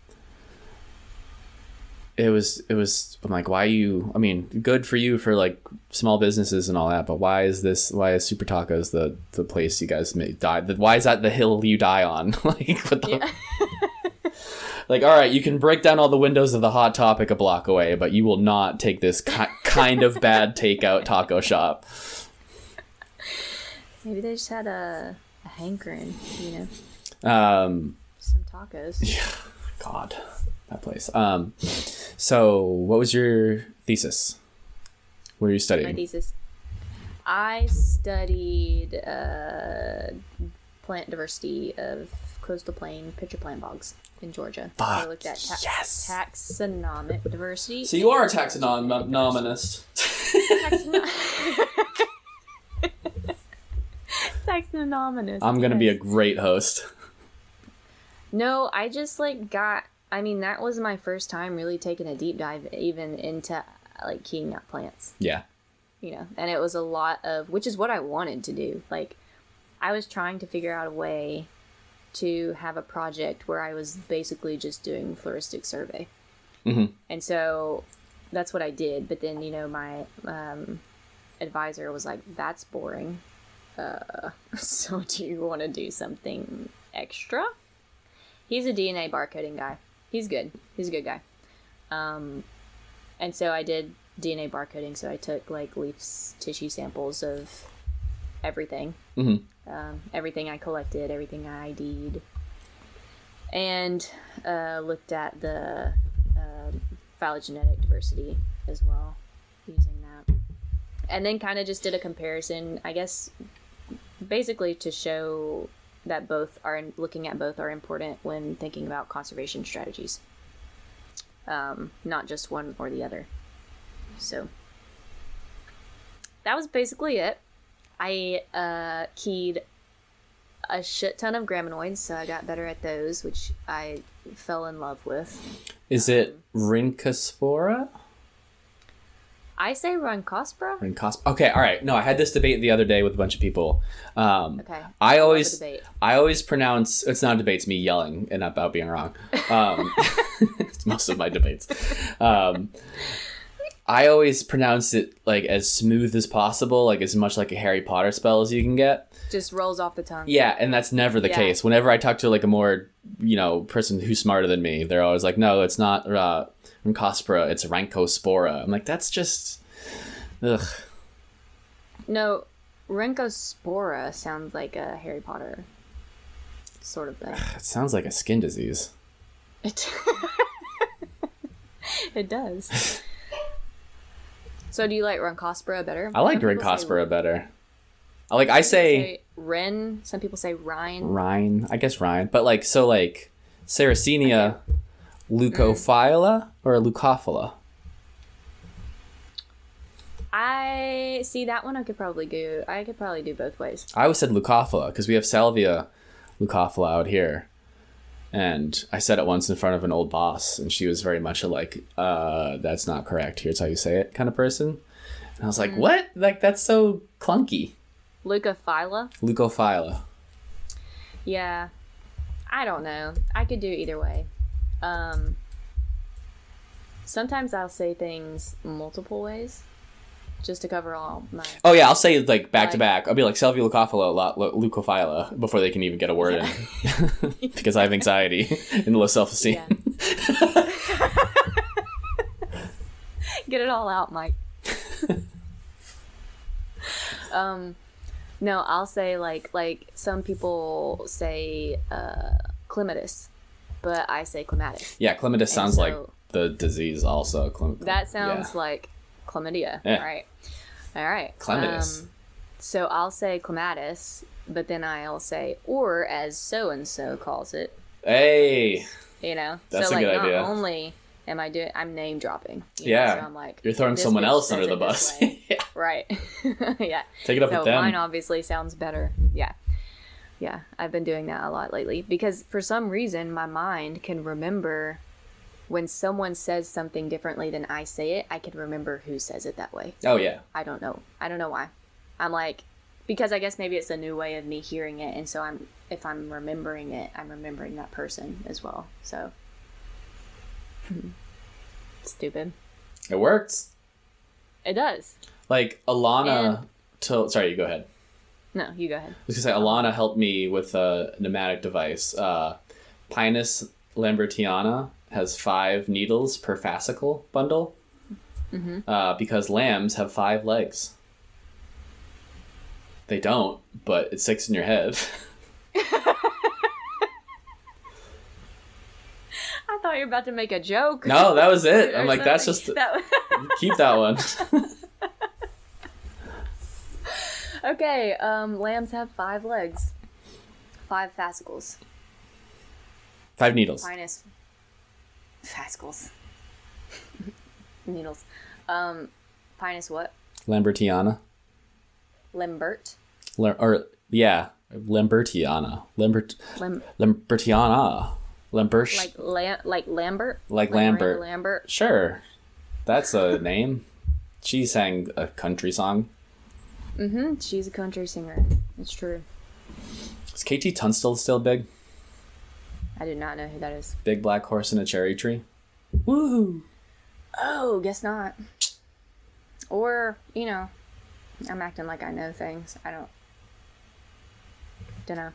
it was it was I'm like why you I mean good for you for like small businesses and all that but why is this why is Super Tacos the the place you guys may die the, why is that the hill you die on like what the, like all right you can break down all the windows of the hot topic a block away but you will not take this ki- kind of bad takeout taco shop Maybe they just had a, a hankering, you know, um some tacos. Yeah, god that place um so what was your thesis what are you studying? My thesis. I studied uh, plant diversity of coastal plain pitcher plant bogs in Georgia. so I Fuck, looked at ta- yes. taxonomic diversity. so you are a taxonomist taxonomist. I'm gonna be a great host. No, I just like got. I mean, that was my first time really taking a deep dive even into like keying up plants. Yeah. you know and it was a lot of which is what i wanted to do like i was trying to figure out a way to have a project where i was basically just doing floristic survey. Mhm. and so that's what i did but then you know my um, advisor was like that's boring. Uh, so do you want to do something extra? He's a dna barcoding guy. He's good. He's a good guy. Um, and so I did DNA barcoding. So I took like leaf tissue samples of everything, Mhm. um, everything I collected, everything I ID'd, and uh, looked at the um phylogenetic diversity as well using that. And then kind of just did a comparison, I guess, basically to show that both are looking at both are important when thinking about conservation strategies um, not just one or the other. So that was basically it. I uh, keyed a shit ton of graminoids, so I got better at those, which I fell in love with. Is it Rhynchospora? I say Runcospora. Rhyncosp. Okay, all right. No, I had this debate the other day with a bunch of people. Um, Okay. I always. I always pronounce. It's not a debate. It's me yelling and about being wrong. Um, it's most of my debates. Um, I always pronounce it like as smooth as possible, like as much like a Harry Potter spell as you can get. Just rolls off the tongue. Yeah, and that's never the Yeah. case. Whenever I talk to like a more, you know, person who's smarter than me, they're always like, "No, it's not uh, Rhynchospora. It's Rhynchospora." I'm like, "That's just, ugh." No, Rencospora sounds like a Harry Potter sort of thing. It sounds like a skin disease. It, it does. So do you like Runcospora better? I like people better. I like I say say Ren. Some people say Rhine. Rhine. I guess Rhine, but like so like Sarracenia leucophylla or leucophila. I see that one. I could probably go. I could probably do both ways. I always said leucophila because we have Salvia leucophila out here. And I said it once in front of an old boss, and she was very much a like, uh, that's not correct. Here's how you say it kind of person. And I was like, what? Like, that's so clunky. Leucophylla. Leucophylla. Yeah, I don't know. I could do either way. Um, sometimes I'll say things multiple ways, just to cover all my. Oh, yeah, I'll say like back to back. I'll be like Salvia leucophila, leucophylla before they can even get a word in. because I have anxiety and low self esteem. Yeah. Get it all out, Mike. um, no, I'll say like like some people say uh, clematis, but I say clematis. Yeah, clematis sounds like the disease also. Clem- That sounds yeah. like chlamydia. Yeah. All right. All right. Clematis. Um, so I'll say clematis, but then I'll say, or as so and so calls it, Hey, you know? That's so a like good not idea. only am I doing I'm name dropping. you know? Yeah. So I'm like you're throwing someone else under the bus. yeah. right. yeah. Take it up So with them. mine obviously sounds better. Yeah. Yeah. I've been doing that a lot lately because for some reason my mind can remember when someone says something differently than I say it, I can remember who says it that way. Oh yeah. I don't know. I don't know why. I'm like because I guess maybe it's a new way of me hearing it and so I'm if I'm remembering it, I'm remembering that person as well. So stupid. It works. It does. Like Alana. And- To, sorry, you go ahead. No, you go ahead. I was gonna say Alana helped me with a pneumatic device. Uh, Pinus lambertiana has five needles per fascicle bundle. Uh, because lambs have five legs. They don't, but it sticks in your head. I thought you were about to make a joke. no, that was it. I'm like, that's just. That- keep that one. okay, um, lambs have five legs, five fascicles. five needles. Minus fascicles. Needles. Um, Pinus what? Lambertiana. Lambert. Lam- or yeah, Lambertiana. Lambert Lambertiana. Lambert. like Lam- like Lambert. Like Miranda Lambert. Lambert. Sure. That's a name. She sang a country song. Mm-hmm. She's a country singer. It's true. Is KT Tunstall still big? I do not know who that is. Big black horse in a cherry tree? Woohoo! Oh, guess not. Or you know, I'm acting like I know things. I don't. Don't know.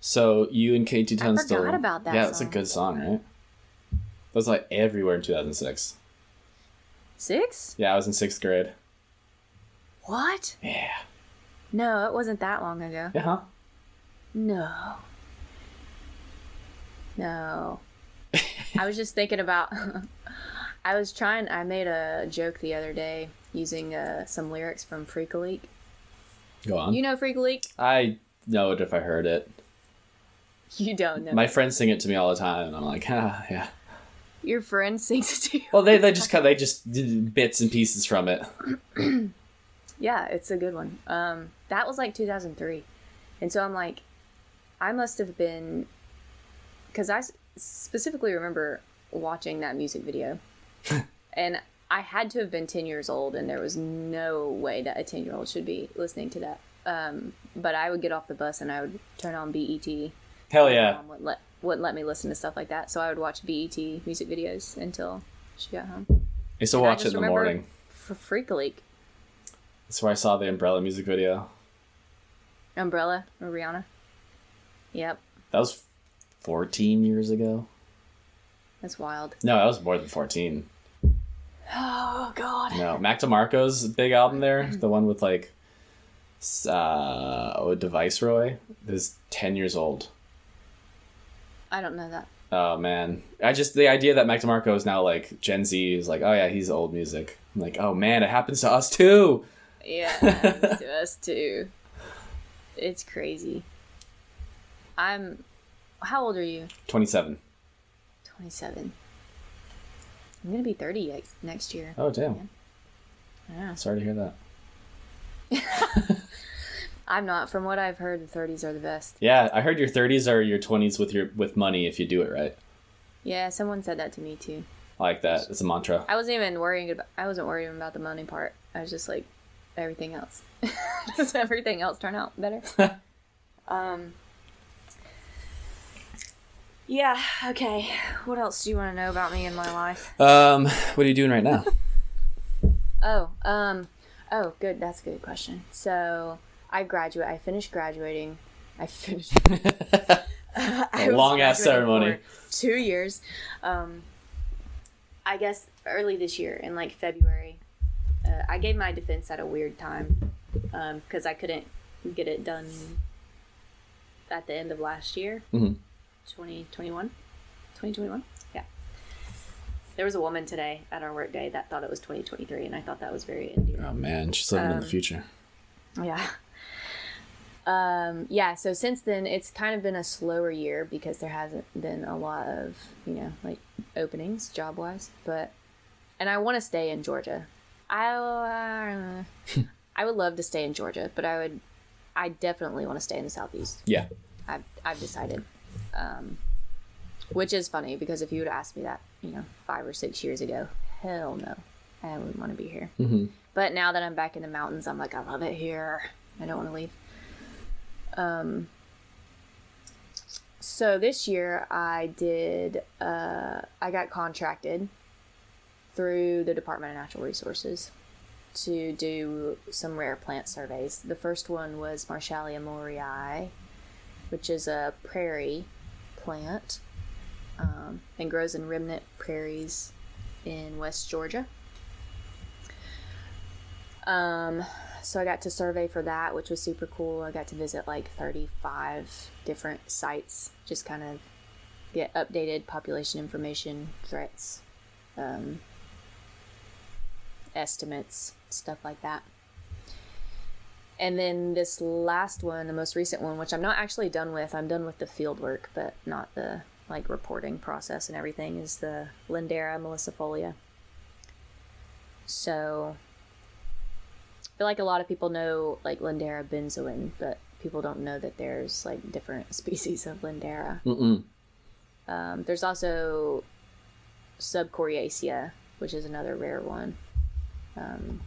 So you and KT Tunstall. forgot about that Yeah, it's a good song, right? That was like everywhere in 2006. Six? Yeah, I was in sixth grade. What? Yeah. No, it wasn't that long ago. Uh huh. No. No. I was just thinking about. I was trying. I made a joke the other day using uh, some lyrics from Freek-a-Leek. Go on. You know Freek-a-Leek? I know it if I heard it. You don't know. My friends sing it to me all the time, and I'm like, ah, yeah. Your friend sings it to you. Well, they, they just cut they just did bits and pieces from it. Yeah, it's a good one. Um, that was like 2003, and so I'm like, I must have been, because I specifically remember watching that music video, and I had to have been 10 years old, and there was no way that a 10 year old should be listening to that. Um, but I would get off the bus and I would turn on BET. Hell yeah. Mom wouldn't let wouldn't let me listen to stuff like that, so I would watch BET music videos until she got home. I used to And watch it in the morning. For Freak Leak, That's where I saw the Umbrella music video. Umbrella or Rihanna. Yep, That was 14 years ago. that's wild. No, that was more than 14. Oh God. No, Mac DeMarco's big album there, the one with like uh oh, Device Roy, is 10 years old. I don't know that. Oh man. I just the idea that Mac DeMarco is now like Gen Z is like, oh yeah, he's old music. I'm like, oh man, it happens to us too. Yeah, happens to us too. It's crazy. I'm. How old are you? 27. Twenty-seven. I'm gonna be thirty ex- next year. Oh damn. Yeah. Sorry to hear that. I'm not. From what I've heard, the thirties are the best. Yeah, I heard your 30s are your 20s with your with money if you do it right. Yeah, someone said that to me too. I like that. It's a mantra. I wasn't even worrying about. I wasn't worrying about the money part. I was just like, everything else. Does everything else turn out better? um. Yeah. Okay. What else do you want to know about me in my life? Um, what are you doing right now? Oh. Um. Oh, good. That's a good question. So I graduate. I finished graduating. I finished. I long ass ceremony. Two years. Um. I guess early this year in like February. Uh, I gave my defense at a weird time because I couldn't get it done at the end of last year, Mhm. 2021. 2021? Yeah. There was a woman today at our work day that thought it was 2023, and I thought that was very endearing. Oh man, she's living in the Um, future. Yeah. Um, yeah, so since then, it's kind of been a slower year because there hasn't been a lot of, you know, like openings job wise. But, and I want to stay in Georgia. I, uh, I would love to stay in Georgia, but I would, I definitely want to stay in the Southeast. Yeah. I've, I've decided. Um, Which is funny because if you would ask me that, you know, five or six years ago, hell no, I wouldn't want to be here. Mm-hmm. But now that I'm back in the mountains, I'm like, I love it here. I don't want to leave. Um. So this year I did. Uh, I got contracted through the Department of Natural Resources to do some rare plant surveys. The first one was Marshallia mohrii, which is a prairie plant um, and grows in remnant prairies in West Georgia. Um, so I got to survey for that, which was super cool. I got to visit like 35 different sites, just kind of get updated population information, threats, um, estimates, stuff like that. And then this last one, the most recent one, which I'm not actually done with, I'm done with the field work, but not the like reporting process and everything, is the Lindera melissifolia. So I feel like a lot of people know like Lindera benzoin, but people don't know that there's like different species of Lindera. Um, there's also Subcoriacea, which is another rare one. Um,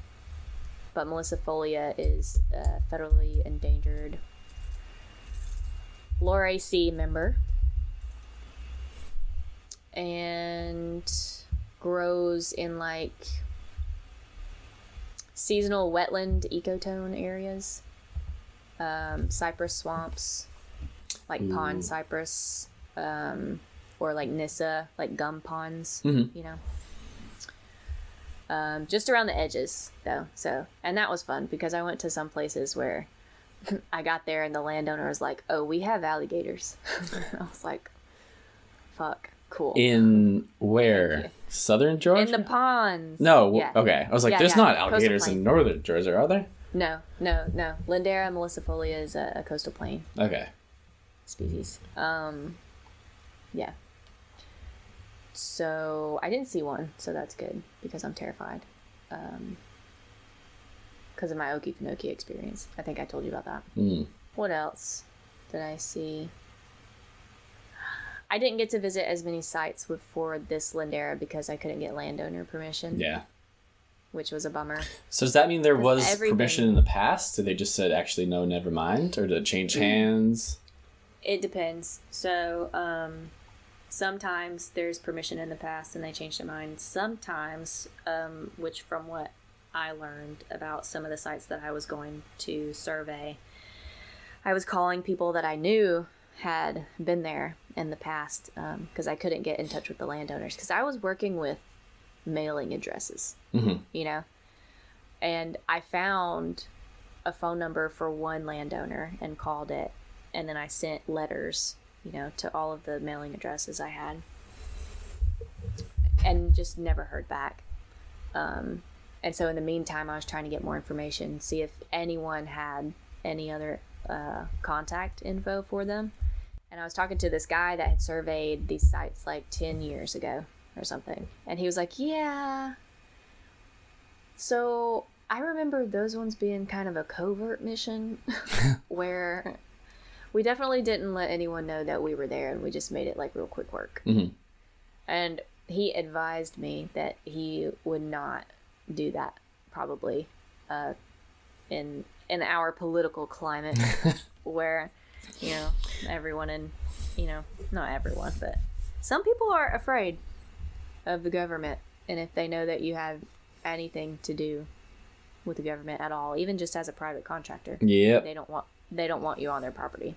but melissifolia is a federally endangered Lauraceae member and grows in like seasonal wetland ecotone areas, um, cypress swamps, like pond cypress, um, or like Nyssa, like gum ponds, Mhm. you know. Um, just around the edges, though. So, and that was fun because I went to some places where I got there and the landowner was like, "Oh, we have alligators." I was like, "Fuck, cool." In where? Southern Georgia? In the ponds. no. Yeah. Okay. I was like, Yeah, there's yeah. not alligators in northern Georgia, are there? No, no, no. Lindera melissifolia is a, a coastal plain Okay. species. Um, yeah. So I didn't see one, so that's good because I'm terrified. Um, because of my Okefenokee experience. I think I told you about that. Mm. What else did I see? I didn't get to visit as many sites with, for this Lindera because I couldn't get landowner permission, Yeah. which was a bummer. So does that mean there was everything- permission in the past? Did they just said actually no, never mind, or did it change Mm-hmm. hands? It depends. So, um, sometimes there's permission in the past and they change their mind. Sometimes, um, which from what I learned about some of the sites that I was going to survey, I was calling people that I knew had been there in the past because I couldn't get in touch with the landowners because I was working with mailing addresses, Mhm. you know, and I found a phone number for one landowner and called it and then I sent letters, you know, to all of the mailing addresses I had, and just never heard back. Um, and so in the meantime, I was trying to get more information, see if anyone had any other uh, contact info for them. And I was talking to this guy that had surveyed these sites like ten years ago or something, and he was like, "Yeah." So I remember those ones being kind of a covert mission, where we definitely didn't let anyone know that we were there and we just made it like real quick work. Mhm. And he advised me that he would not do that probably uh, in in our political climate where you know everyone in you know not everyone but some people are afraid of the government and if they know that you have anything to do with the government at all even just as a private contractor Yep. they don't want they don't want you on their property.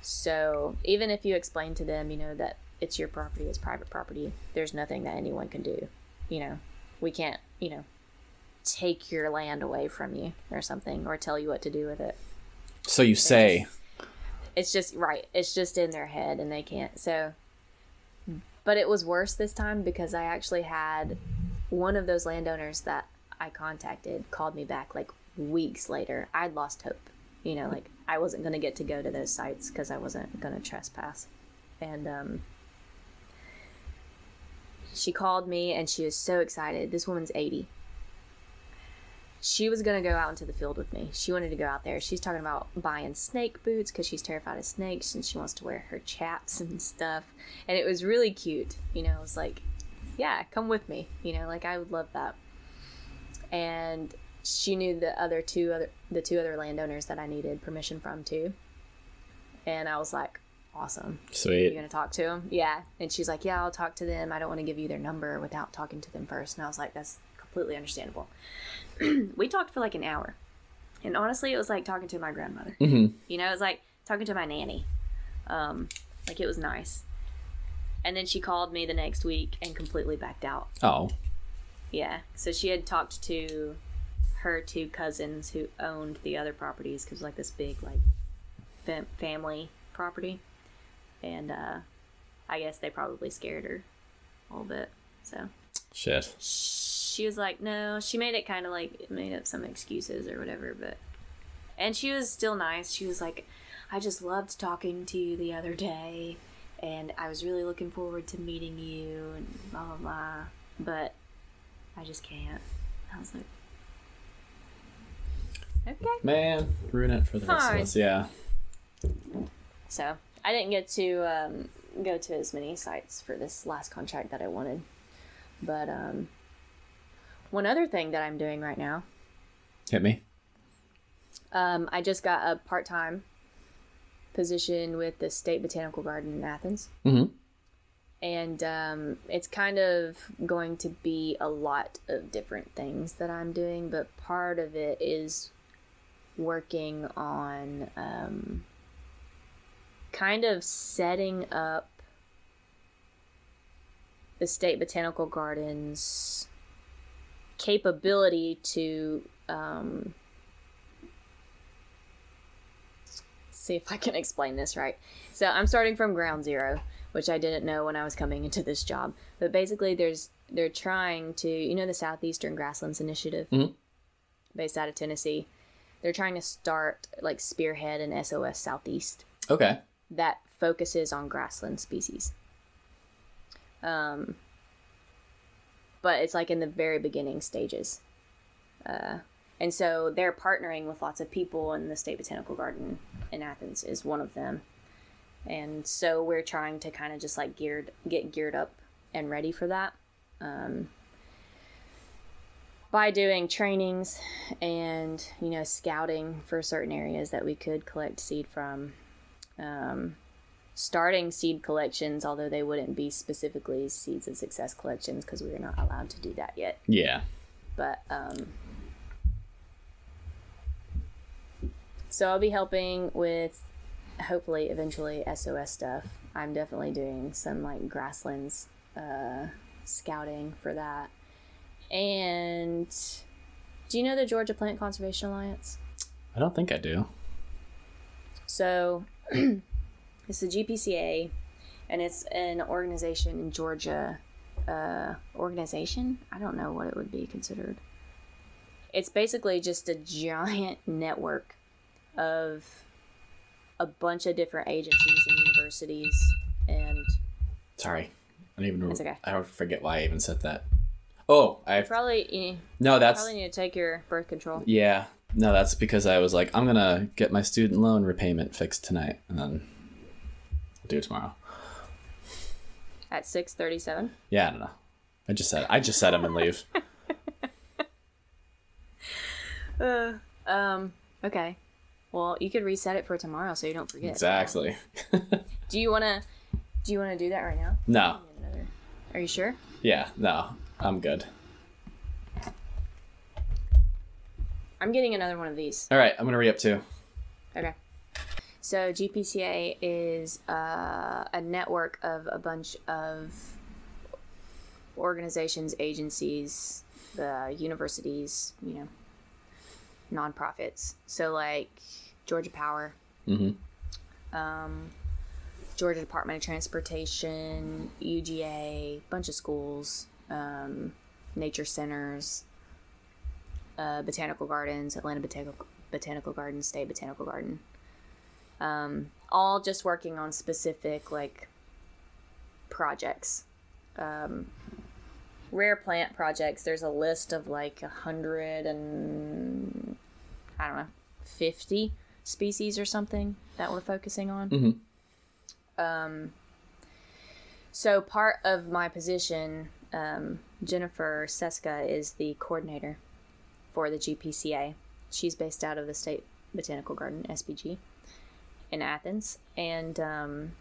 So even if you explain to them you know that it's your property it's private property there's nothing that anyone can do. You know we can't you know take your land away from you or something or tell you what to do with it. So you say, it's just right it's just in their head and they can't so but it was worse this time because i actually had one of those landowners that i contacted called me back like weeks later. I'd lost hope you know like i wasn't going to get to go to those sites because i wasn't going to trespass and um she called me and she was so excited this woman's 80 she was gonna go out into the field with me. She wanted to go out there. She's talking about buying snake boots because she's terrified of snakes and she wants to wear her chaps and stuff. And it was really cute. You know, it was like, yeah, come with me. You know, like I would love that. And she knew the other two other the two other landowners that I needed permission from too. And I was like, awesome. Sweet. You're gonna talk to them? Yeah. And she's like, yeah, I'll talk to them. I don't want to give you their number without talking to them first. And I was like, that's completely understandable. we talked for like an hour, and honestly, it was like talking to my grandmother. hmm You know, it was like talking to my nanny. Um, like it was nice. And then she called me the next week and completely backed out. Oh. Yeah. So she had talked to her two cousins who owned the other properties because like this big like fam- family property, and uh, I guess they probably scared her a little bit. So Shit. she was like, no. She made it kind of like made up some excuses or whatever, but and she was still nice. She was like, I just loved talking to you the other day, and I was really looking forward to meeting you and blah blah blah. But I just can't. I was like, okay. Man, ruin it for the rest Fine. of us. Yeah. So I didn't get to um, go to as many sites for this last contract that I wanted. But um, one other thing that I'm doing right now, Hit me. um, I just got a part time position with the State Botanical Garden in Athens. hmm And um, it's kind of going to be a lot of different things that I'm doing, but part of it is working on um, kind of setting up the State Botanical Gardens capability to um, see if I can explain this right. So I'm starting from ground zero, which I didn't know when I was coming into this job. But basically, there's they're trying to you know the Southeastern Grasslands Initiative, Mhm. based out of Tennessee. They're trying to start like spearhead an SOS Southeast Okay. that focuses on grassland species. Um, but it's like in the very beginning stages. Uh, and so they're partnering with lots of people, and the State Botanical Garden in Athens is one of them. And so we're trying to kind of just like geared get geared up and ready for that. Um, by doing trainings and you know scouting for certain areas that we could collect seed from um, starting seed collections, although they wouldn't be specifically seeds of success collections because we are not allowed to do that yet. Yeah. But um, so I'll be helping with hopefully eventually SOS stuff. I'm definitely doing some like grasslands uh, scouting for that. And do you know the Georgia Plant Conservation Alliance? I don't think I do. So it's the GPCA, and it's an organization in Georgia. Uh, organization? I don't know what it would be considered. It's basically just a giant network of a bunch of different agencies and universities and Sorry. I don't even. It's okay. I forget why I even said that. Oh, I probably no. That's probably need to take your birth control. yeah. No, that's because I was like, I'm gonna get my student loan repayment fixed tonight, and then I'll do it tomorrow. at 6:37. Yeah, I don't know. I just said I just said them and leave. Uh, um okay. Well, you could reset it for tomorrow so you don't forget. exactly. Do you want to do you want to do that right now? No. Are you sure? Yeah. No. I'm good. I'm getting another one of these. All right. I'm gonna re up too. Okay. So GPCA is uh, a network of a bunch of organizations, agencies, the universities, you know, nonprofits. So like Georgia Power, Mm-hmm. um, Georgia Department of Transportation, UGA, bunch of schools, um, nature centers, uh, botanical gardens, Atlanta Botanical Botanical Garden, State Botanical Garden. Um, all just working on specific like projects. Um, rare plant projects, there's a list of like a hundred and I don't know, fifty species or something that we're focusing on. Mhm. Um, so part of my position, um, Jennifer Ceska is the coordinator for the GPCA. She's based out of the State Botanical Garden (SBG) in Athens, and um,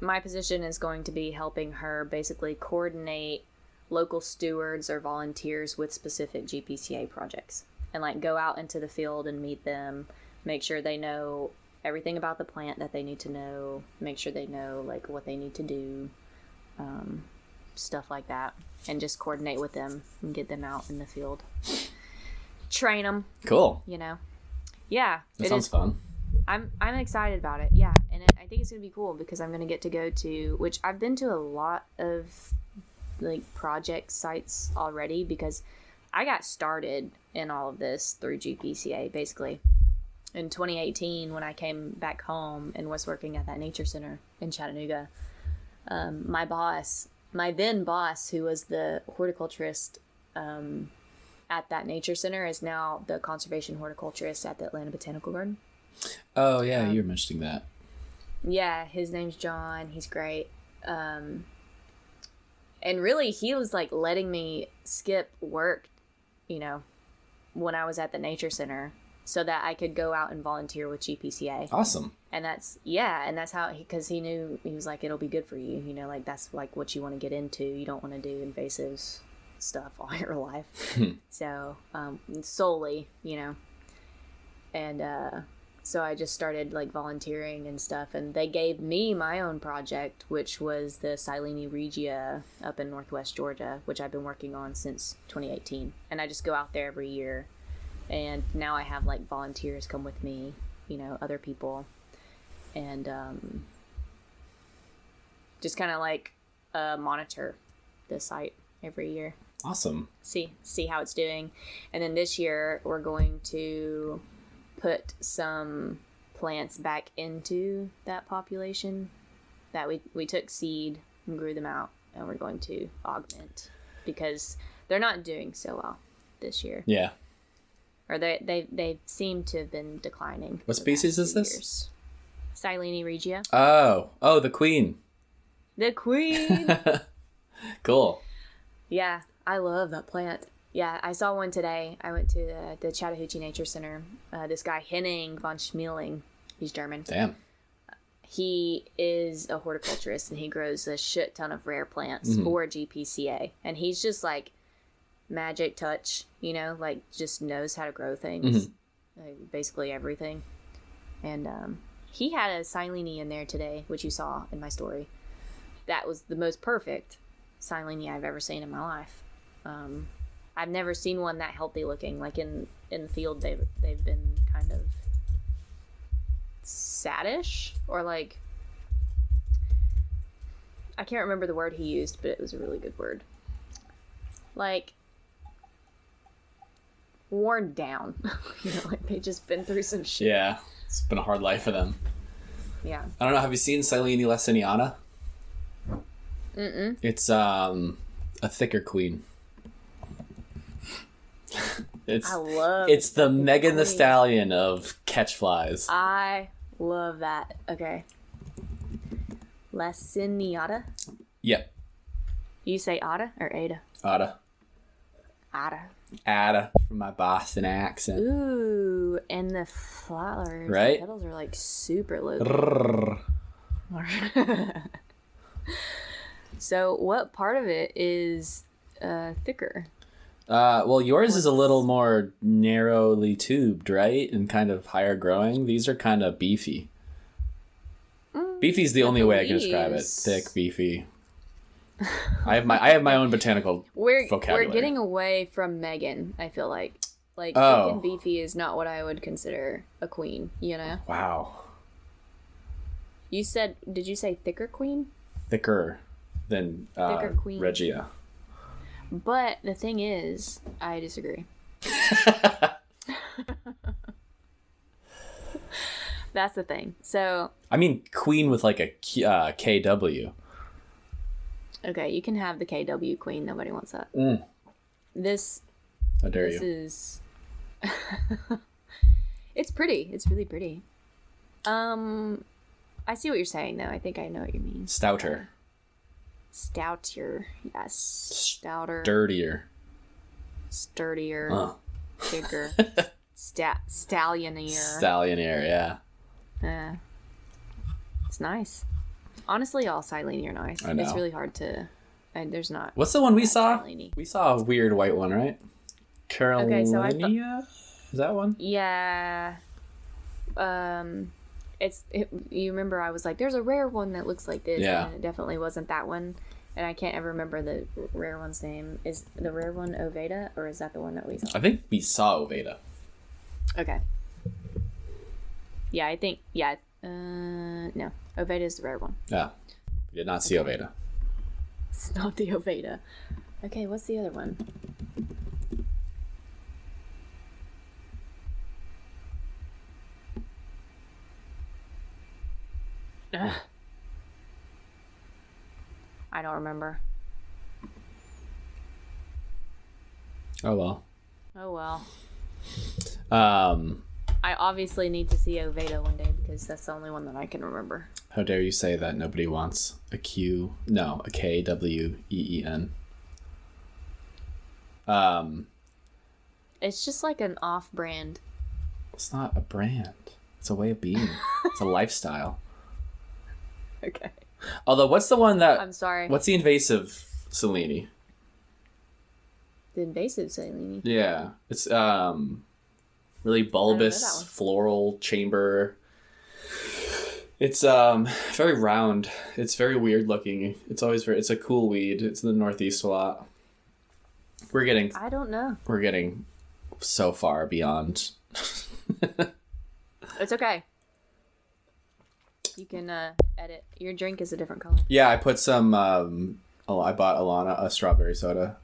my position is going to be helping her basically coordinate local stewards or volunteers with specific GPCA projects and like go out into the field and meet them, make sure they know everything about the plant that they need to know, make sure they know like what they need to do, um, stuff like that, and just coordinate with them and get them out in the field, train them, Cool. you know. Yeah, That it sounds is fun. I'm I'm excited about it. Yeah, and it, I think it's gonna be cool because I'm gonna get to go to which I've been to a lot of like project sites already because I got started in all of this through GPCA basically in 2018 when I came back home and was working at that nature center in Chattanooga. Um, my boss, my then boss, who was the horticulturist um, at that nature center, is now the conservation horticulturist at the Atlanta Botanical Garden. Oh yeah, Um, you were mentioning that. Yeah, his name's John. He's great. Um, and really, he was like letting me skip work, you know, when I was at the nature center so that I could go out and volunteer with GPCA. Awesome. And that's, yeah, and that's how, because he knew, he was like, it'll be good for you. You know, like that's like what you want to get into. You don't want to do invasive stuff all your life. so, um, solely, you know. And, uh, so I just started like volunteering and stuff, and they gave me my own project, which was the Silene regia up in Northwest Georgia, which I've been working on since 2018. And I just go out there every year, and now I have like volunteers come with me, you know, other people, and um, just kind of like uh, monitor the site every year Awesome. see see how it's doing and then this year we're going to put some plants back into that population that we we took seed and grew them out and we're going to augment because they're not doing so well this year Yeah. Or they they they seem to have been declining What species is this? years. Silene regia Oh. Oh, the queen. the queen cool. Yeah, I love that plant. Yeah, I saw one today. I went to the, the Chattahoochee Nature Center. Uh, this guy Henning von Schmeling, he's German. Damn. He is a horticulturist and he grows a shit ton of rare plants for GPCA. And he's just like magic touch, you know, like just knows how to grow things, like, basically everything. And um, he had a Silene in there today, which you saw in my story. That was the most perfect Silene I've ever seen in my life. Um, I've never seen one that healthy looking. Like in in the field, they've they've been kind of saddish or like I can't remember the word he used, but it was a really good word. Like worn down. you know, like they just been through some shit. Yeah. It's been a hard life for them. Yeah. I don't know. Have you seen Silene laciniata? Mm-mm. It's um a thicker queen. it's I love it's the Megan the. Stallion of catch flies. I love that. Okay. Laciniata? Yep. You say Ada or Ada? Ada. Ada. Ada from my Boston accent. Ooh, and the flowers, Right? The petals are like super low. So, what part of it is uh, thicker? Uh, well, yours is a little more narrowly tubed, right, and kind of higher growing. These are kind of beefy. Beefy's the the only way I can describe it. Thick, beefy. I have my I have my own botanical. We're Vocabulary. we're getting away from Megan. I feel like like Oh. thick and beefy is not what I would consider a queen. You know, Wow, you said did you say thicker queen? thicker than uh, Thicker queen. Regia. But the thing is, I disagree. That's the thing. So I mean, queen with like a K- uh, KW. Okay, you can have the KW queen. Nobody wants that. Mm. This How dare this you? is. it's pretty. It's really pretty. Um, I see what you're saying though. I think I know what you mean. Stouter, Stoutier, yes. Stouter, dirtier. sturdier, Uh. bigger, sta- stallionier. Stallionaire, yeah. Yeah. It's nice. Honestly, all Silene are nice. I It's really hard to. And there's not. What's the one we saw? Silene. We saw a weird white one, right? Carolina. Okay, so I thought- Is that one? Yeah. Um, it's it, you remember I was like, there's a rare one that looks like this. Yeah. And it definitely wasn't that one. And I can't ever remember the rare one's name. Is the rare one ovata or is that the one that we saw? I think we saw ovata. Okay. Yeah, I think yeah. Uh, no, ovata is the rare one. Yeah. We did not see ovata. It's not the ovata. Okay, what's the other one? Ugh. I don't remember. Oh well. Oh well. Um, I obviously need to see ovata one day because that's the only one that I can remember. how dare you say that nobody wants a Q? No, a K W E E N. Um, It's just like an off brand. it's not a brand. It's a way of being. it's a lifestyle. Okay. Although, what's the one that? I'm sorry. What's the invasive Silene? The invasive Silene. Yeah, it's um really bulbous floral chamber. It's um very round. It's very weird looking. It's always very. It's a cool weed. It's in the northeast a lot. We're getting I don't know. we're getting so far beyond. It's okay. You can uh, edit. Your drink is a different color. Yeah, I put some. um oh, I bought Alana a strawberry soda.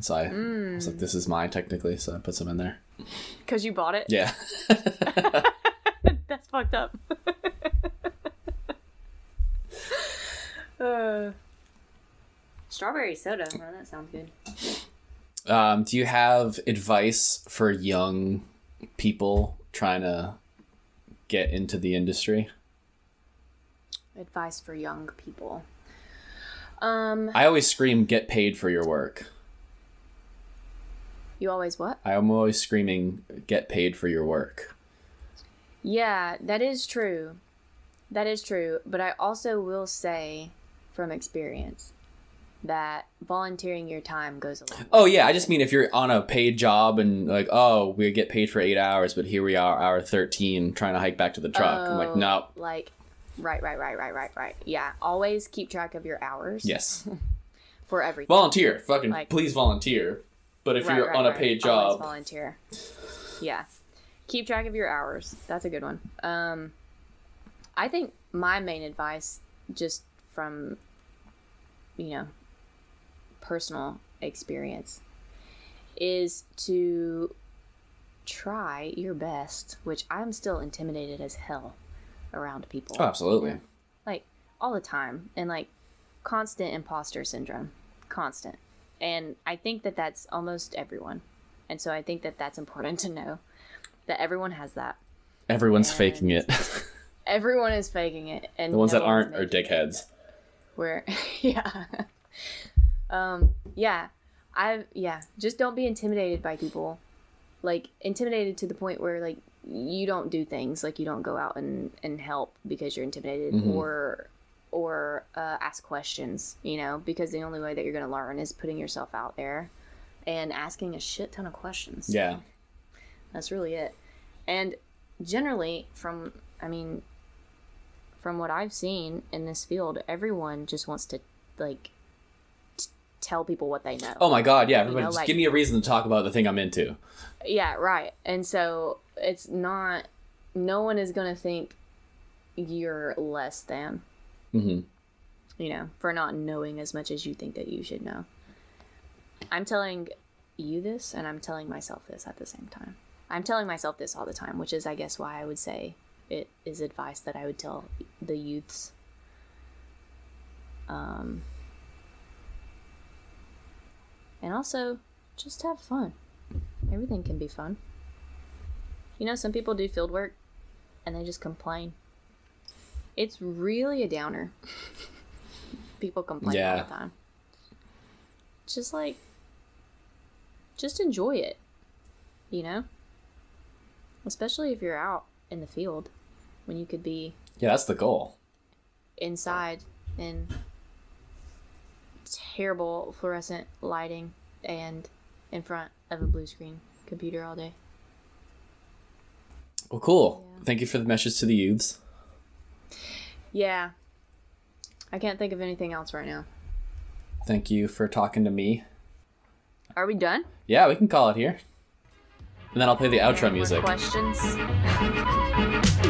So I, I was like, this is mine technically, so I put some in there. Because you bought it? Yeah. That's fucked up. uh, strawberry soda. Well, that sounds good. Um, do you have advice for young people trying to get into the industry? Advice for young people. Um, I always scream, "Get paid for your work." You always what? I'm always screaming, "Get paid for your work." Yeah, that is true. That is true. But I also will say from experience that volunteering your time goes a long Oh yeah, I just mean if you're on a paid job and like, oh, we get paid for eight hours, but here we are, hour thirteen, trying to hike back to the truck. I'm like, Oh, no, Like, right, right, right, right, right, right. Yeah, always keep track of your hours. yes, For everything. volunteer, fucking Like- please volunteer. But if Right, you're right, on a right. paid Always job, volunteer. Yeah, keep track of your hours. That's a good one. Um, I think my main advice, just from, you know, personal experience, is to try your best. Which I'm still intimidated as hell around people. oh, absolutely. like all the time and like constant imposter syndrome constant and i think that that's almost everyone. And so i think that that's important to know that everyone has that. Everyone's And- faking it. everyone is faking it. And the ones no that aren't are dickheads. where yeah. Um yeah. I yeah. Just don't be intimidated by people. Like intimidated to the point where like you don't do things. Like you don't go out and and help because you're intimidated Mhm. or or uh, ask questions you know because the only way that you're going to learn is putting yourself out there and asking a shit ton of questions Yeah. that's really it. And generally, from I mean, from what I've seen in this field, everyone just wants to like t- tell people what they know. Oh my god, yeah. Everybody, know, just like- give me a reason to talk about the thing I'm into. Yeah, right. And so it's not. No one is gonna think you're less than. Hmm you know, for not knowing as much as you think that you should know. I'm telling you this, and I'm telling myself this at the same time. I'm telling myself this all the time, which is, I guess, why I would say it is advice that I would tell the youths. Um, And also, just have fun. Everything can be fun. You know, some people do field work and they just complain. It's really a downer. people complain all the time. Just like, just enjoy it. You know? Especially if you're out in the field when you could be Yeah, that's the goal. inside in terrible fluorescent lighting and in front of a blue screen computer all day. Well, cool. Yeah. Thank you for the message to the youths. Yeah. I can't think of anything else right now. Thank you for talking to me. Are we done? Yeah, we can call it here. And then I'll play the outro More music. questions?